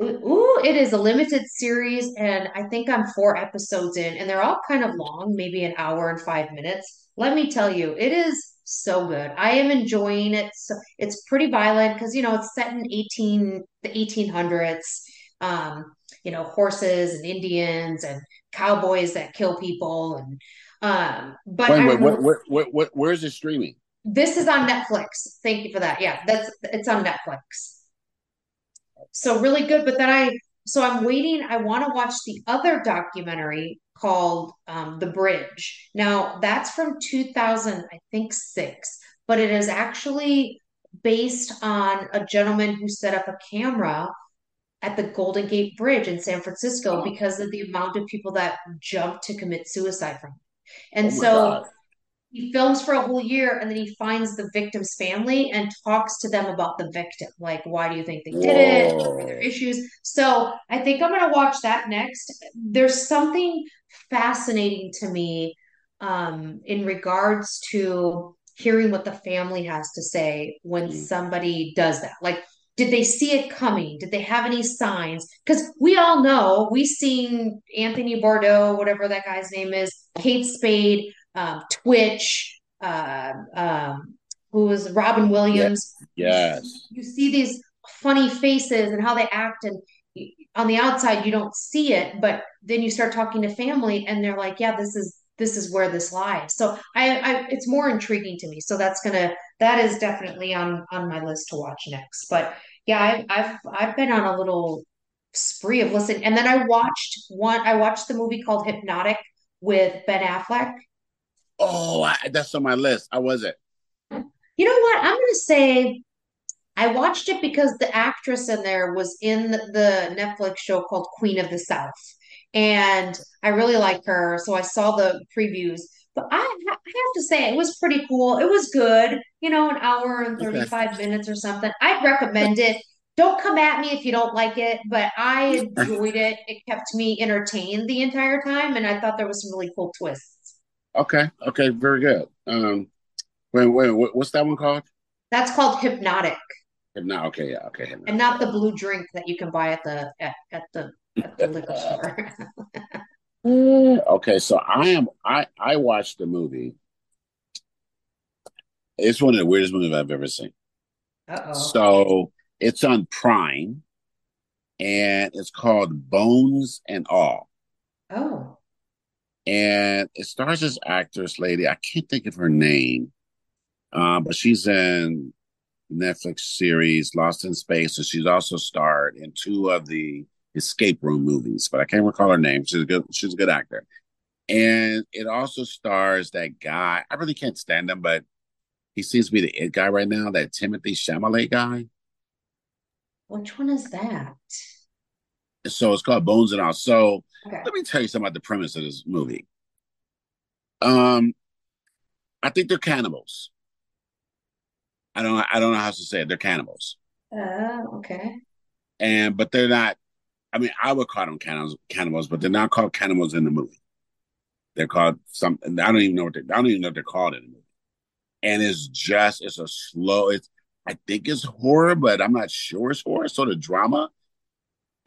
Ooh, it is a limited series, and I think I'm four episodes in, and they're all kind of long, maybe an hour and five minutes. Let me tell you, it is so good. I am enjoying it. So it's pretty violent because you know it's set in eighteen the eighteen hundreds. Um, you know, horses and Indians and cowboys that kill people, and um. But wait, wait, wait, where, where, where, where's it streaming? This is on Netflix. Thank you for that. Yeah, that's it's on Netflix. So really good. But then I, so I'm waiting. I want to watch the other documentary called um, The Bridge. Now that's from 2000, I think six, but it is actually based on a gentleman who set up a camera at the Golden Gate Bridge in San Francisco oh. because of the amount of people that jumped to commit suicide from it. And oh so God. He films for a whole year and then he finds the victim's family and talks to them about the victim. Like, why do you think they did it? What their issues? So I think I'm going to watch that next. There's something fascinating to me um, in regards to hearing what the family has to say when mm. somebody does that. Like, did they see it coming? Did they have any signs? Because we all know we've seen Anthony Bourdain, whatever that guy's name is, Kate Spade, um, Twitch, uh, um, who was Robin Williams. Yes. yes. You see these funny faces and how they act, and on the outside you don't see it, but then you start talking to family, and they're like, "Yeah, this is this is where this lies." So I, I it's more intriguing to me. So that's gonna that is definitely on on my list to watch next. But yeah, I, I've I've been on a little spree of listening, and then I watched one. I watched the movie called Hypnotic with Ben Affleck. Oh, I, that's on my list. How was it? You know what? I'm going to say I watched it because the actress in there was in the Netflix show called Queen of the South, and I really like her. So I saw the previews but I, I have to say, it was pretty cool. It was good, you know, an hour and 35 okay. minutes or something. I'd recommend it. Don't come at me if you don't like it, but I enjoyed it. It kept me entertained the entire time, and I thought there was some really cool twists. Okay, okay, very good. Um, wait, wait, what's that one called? That's called Hypnotic. Hypnotic. Okay, yeah, okay. Hypnotic. And not the blue drink that you can buy at the at, at the at the liquor store. okay, so I am I I watched the movie. It's one of the weirdest movies I've ever seen. Uh-oh. So it's on Prime, and it's called Bones and All. Oh. And it stars this actress lady. I can't think of her name, um, but she's in Netflix series Lost in Space, and she's also starred in two of the escape room movies, but I can't recall her name. She's a good she's a good actor. And it also stars that guy. I really can't stand him, but he seems to be the it guy right now, that Timothée Chalamet guy. Which one is that? So it's called Bones and All. So okay. let me tell you something about the premise of this movie. Um, I think they're cannibals. I don't I don't know how to say it. They're cannibals. Oh, uh, okay. And but they're not I mean, I would call them cannibals, cannibals, but they're not called cannibals in the movie. They're called something. I don't even know what they. I don't even know what they're called in the movie. And it's just it's a slow. It's I think it's horror, but I'm not sure it's horror. It's sort of drama,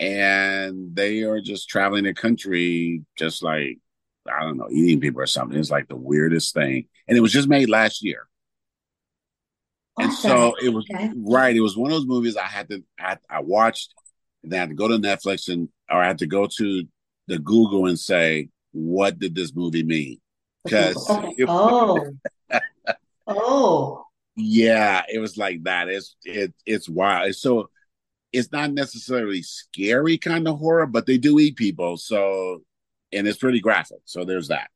and they are just traveling the country, just like I don't know, eating people or something. It's like the weirdest thing, and it was just made last year. And so it was okay. right. It was one of those movies I had to. I, I watched then I had to go to Netflix and or I had to go to the Google and say, what did this movie mean? Because oh, oh, yeah, it was like that. It's it it's wild. It's so it's not necessarily scary kind of horror, but they do eat people. So and it's pretty graphic. So there's that.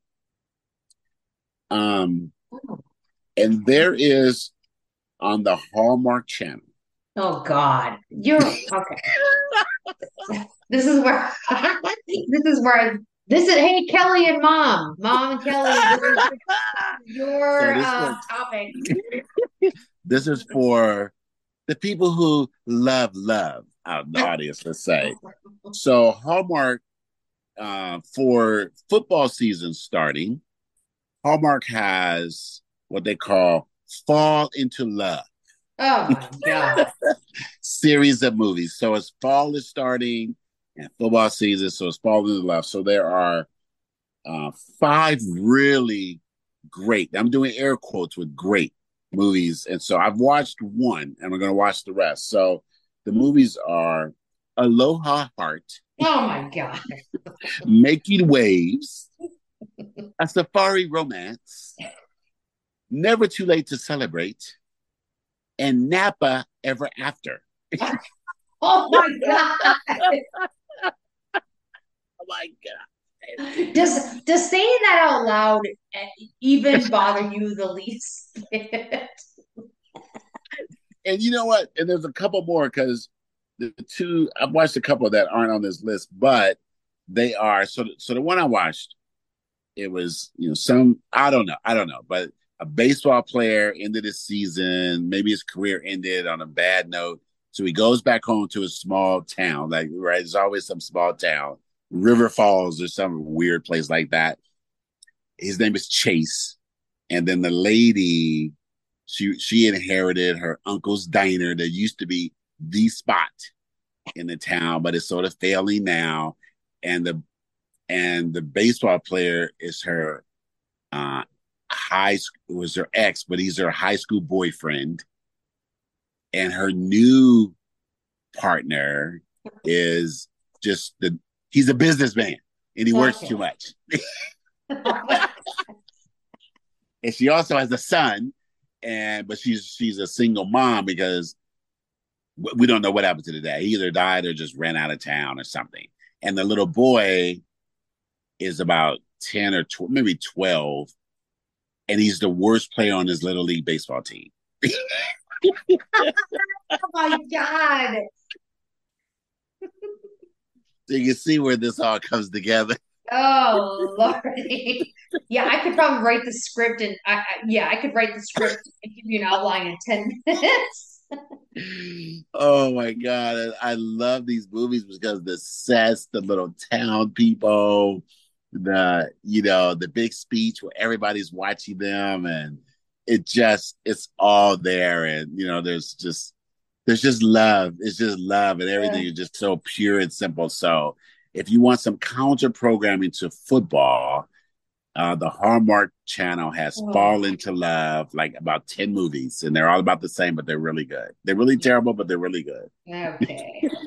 Um, and there is on the Hallmark Channel Oh God, you're okay. this is where this is where this is. Hey, Kelly and Mom, Mom and Kelly, this is your so uh, topic. this is for the people who love love out the audience. Let's say so. Hallmark uh, for football season starting. Hallmark has what they call fall into love Oh my god! Series of movies. So it's fall is starting and football season, so it's fall into love. So there are uh, five really great. I'm doing air quotes with great movies, and so I've watched one, and we're going to watch the rest. So the movies are Aloha Heart. Oh my god! Making Waves, A Safari Romance, Never Too Late to Celebrate, and Napa ever after. oh my god! oh my god! Does does saying that out loud even bother you the least and you know what? And there's a couple more because the two I've watched a couple that aren't on this list, but they are so. So the one I watched, it was you know some I don't know I don't know, but a baseball player ended his season. Maybe his career ended on a bad note, so he goes back home to a small town. Like right, there's always some small town, River Falls or some weird place like that. His name is Chase, and then the lady, she she inherited her uncle's diner that used to be the spot in the town, but it's sort of failing now. And the and the baseball player is her uh high school was her ex, but he's her high school boyfriend. And her new partner is just the he's a businessman and he okay. works too much. and she also has a son, and but she's she's a single mom because we don't know what happened to the dad. He either died or just ran out of town or something. And the little boy is about 10 or tw- maybe 12, and he's the worst player on his little league baseball team. oh my God. So you can see where this all comes together. Oh lordy, yeah, I could probably write the script and I, I, yeah, I could write the script and give you an outline in ten minutes. Oh my god, I love these movies because the sets, the little town people, the you know the big speech where everybody's watching them, and it just it's all there, and you know there's just there's just love. It's just love, and everything yeah. is just so pure and simple. So if you want some counter programming to football, uh, the Hallmark Channel has oh. Fall into Love, like about 10 movies, and they're all about the same, but they're really good. They're really terrible, but they're really good. Okay.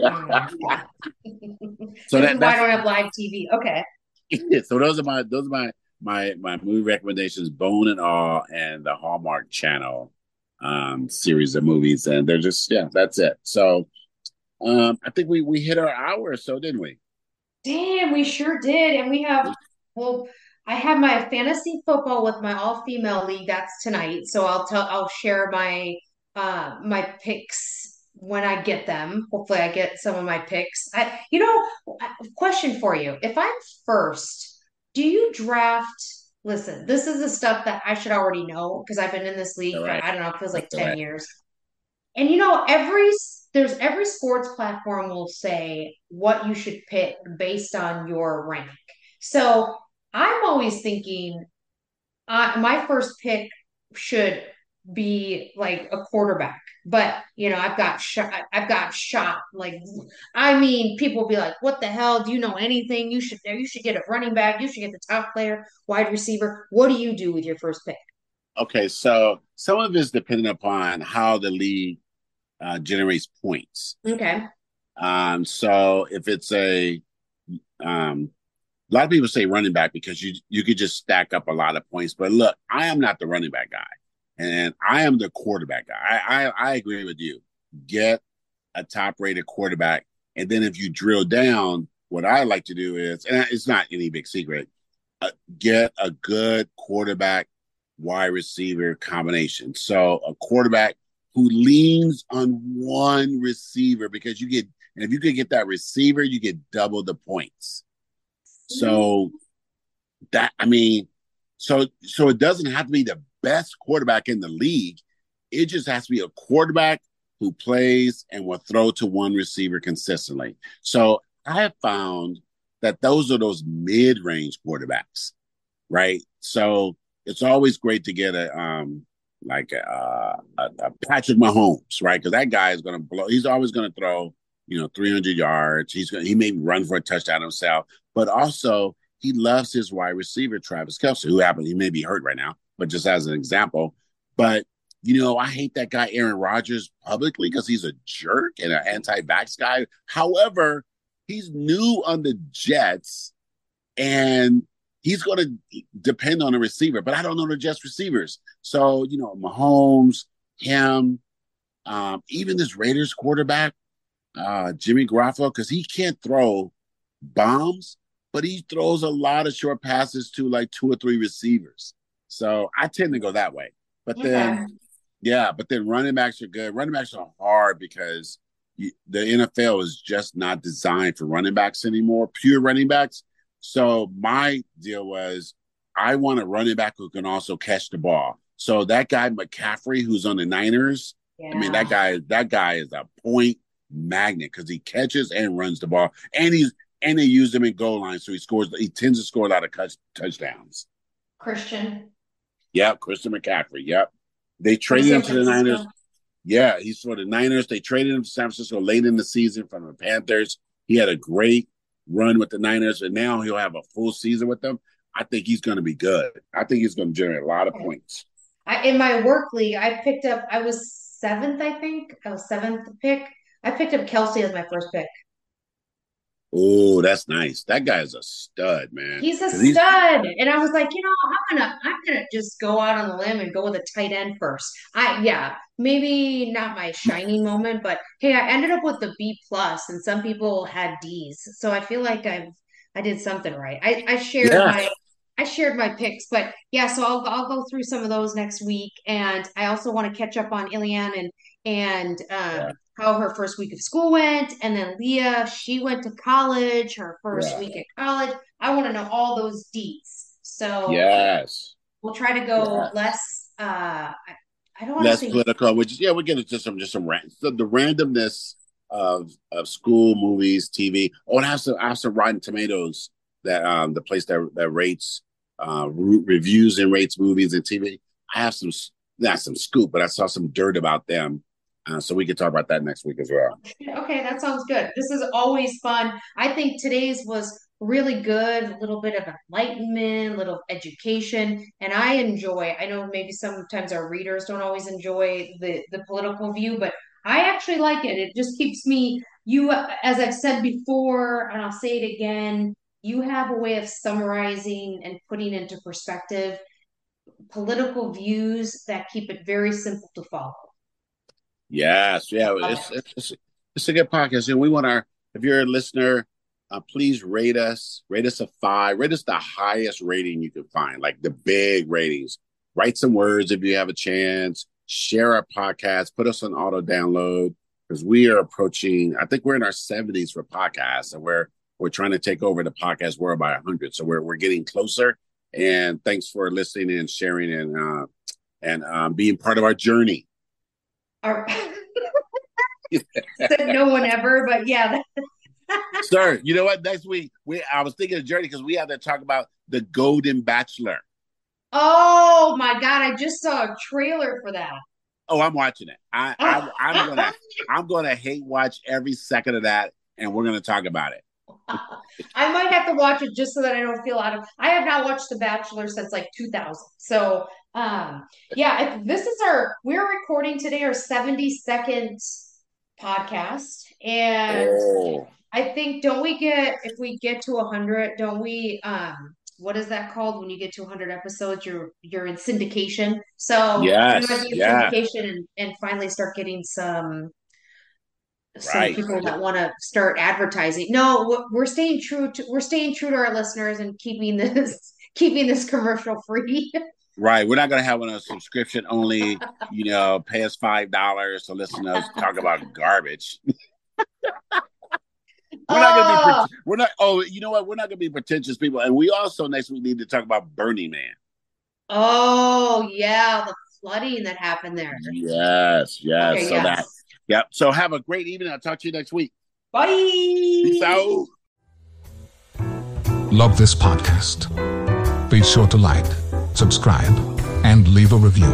so that, why I don't have live TV. Okay. so those are my those are my my my movie recommendations, Bone and All, and the Hallmark Channel um series of movies. And they're just yeah, that's it. So um I think we we hit our hour so, didn't we? Damn, we sure did. And we have well I have my fantasy football with my all female league. That's tonight. So I'll tell I'll share my uh my picks when I get them. Hopefully I get some of my picks. I you know, question for you. If I'm first, do you draft listen, this is the stuff that I should already know because I've been in this league right. for I don't know, it feels like 10 right. years. And you know, every there's every sports platform will say what you should pick based on your rank. So I'm always thinking uh, my first pick should be like a quarterback. But you know, I've got shot. I've got shot. Like, I mean, people will be like, "What the hell? Do you know anything? You should. You should get a running back. You should get the top player, wide receiver. What do you do with your first pick?" Okay, so some of it's dependent upon how the league uh, generates points. Okay. Um. So if it's a um a lot of people say running back because you you could just stack up a lot of points. But look, I am not the running back guy, and I am the quarterback guy. I I, I agree with you. Get a top rated quarterback, and then if you drill down, what I like to do is, and it's not any big secret, uh, get a good quarterback wide receiver combination. So a quarterback who leans on one receiver because you get, and if you could get that receiver, you get double the points. So that I mean, so so it doesn't have to be the best quarterback in the league. It just has to be a quarterback who plays and will throw to one receiver consistently. So I have found that those are those mid-range quarterbacks, right? So it's always great to get a um like a, a, a Patrick Mahomes, right? Because that guy is going to blow. He's always going to throw, you know, 300 yards. He's going. He may run for a touchdown himself, but also he loves his wide receiver, Travis Kelce, who happened, he may be hurt right now, but just as an example. But, you know, I hate that guy, Aaron Rodgers, publicly because he's a jerk and an anti vax guy. However, he's new on the Jets and he's going to depend on a receiver, but I don't know the Jets receivers. So, you know, Mahomes, him, um, even this Raiders quarterback, uh, Jimmy Garoppolo, because he can't throw bombs, but he throws a lot of short passes to like two or three receivers. So I tend to go that way. But then, yeah, but then running backs are good. Running backs are hard because the NFL is just not designed for running backs anymore, pure running backs. So my deal was I want a running back who can also catch the ball. So that guy McCaffrey, who's on the Niners, yeah. I mean that guy that guy is a point magnet because he catches and runs the ball, and he's and they use him in goal line, so he scores. He tends to score a lot of touch, touchdowns. Christian. Yep, Christian McCaffrey. Yep, they traded him to the Niners. Yeah, he's for the Niners. They traded him to San Francisco late in the season from the Panthers. He had a great run with the Niners, and now he'll have a full season with them. I think he's going to be good. I think he's going to generate a lot of points. I, in my work league, I picked up. I was seventh, I think. I was seventh pick. I picked up Kelce as my first pick. Oh, that's nice. That guy is a stud, man. He's a stud. And I was like, you know, I'm gonna I'm gonna just go out on the limb and go with a tight end first. I yeah, maybe not my shining moment, but hey, I ended up with the B plus and some people had D's. So I feel like I've I did something right. I, I shared yeah. my I shared my picks, but yeah, so I'll I'll go through some of those next week, and I also want to catch up on Ilian and and um, yeah. How her first week of school went, and then Leah, she went to college, her first yeah. week at college. I want to know all those deets. So yes, we'll try to go less. Uh, I, don't less political, which is yeah, we get into some just some rant. So the randomness of of school movies, TV. Oh, and I have some I have some Rotten Tomatoes that um the place that that rates uh re- reviews and rates movies and TV. I have some not some scoop, but I saw some dirt about them. Uh, so we could talk about that next week as well. Okay, that sounds good. This is always fun. I think today's was really good. A little bit of enlightenment, a little education, and I enjoy. I know maybe sometimes our readers don't always enjoy the the political view, but I actually like it. It just keeps me. You, as I've said before, and I'll say it again you have a way of summarizing and putting into perspective political views that keep it very simple to follow. Yes, yeah, it's, it's, it's a good podcast, and we want our. If you're a listener, uh, please rate us. Rate us a five. Rate us the highest rating you can find, like the big ratings. Write some words if you have a chance. Share our podcast. Put us on auto download because we are approaching. I think we're in our 70s for podcasts, and we're we're trying to take over the podcast world by 100 so we're, we're getting closer and thanks for listening and sharing and uh, and um, being part of our journey our no one ever but yeah sir you know what next week we i was thinking of journey because we have to talk about the golden bachelor oh my god i just saw a trailer for that oh i'm watching it i, I i'm gonna i'm gonna hate watch every second of that and we're gonna talk about it I might have to watch it just so that I don't feel out of. I have not watched The Bachelor since like 2000. So, um, yeah, this is our. We're recording today our 72nd podcast, and oh. I think don't we get if we get to 100? Don't we? Um, what is that called when you get to 100 episodes? You're you're in syndication. So yes, yeah. syndication and, and finally start getting some some right. people that want to start advertising. No, we're staying true to we're staying true to our listeners and keeping this keeping this commercial free. Right. We're not going to have one a subscription only, you know, pay us $5 to listen to us talk about garbage. we're not going to be, oh. we're not, oh, you know what? We're not going to be pretentious people. And we also next week need to talk about Burning Man. Oh, yeah. The flooding that happened there. Yes. Yes. Okay, so yes. that, Yep. So have a great evening. I'll talk to you next week. Bye. Peace out. Love this podcast. Be sure to like, subscribe, and leave a review.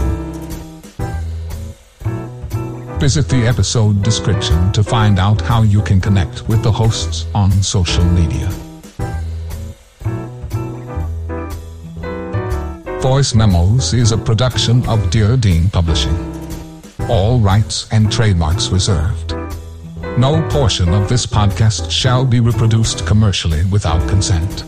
Visit the episode description to find out how you can connect with the hosts on social media. Voice Memos is a production of Dear Dean Publishing. All rights and trademarks reserved. No portion of this podcast shall be reproduced commercially without consent.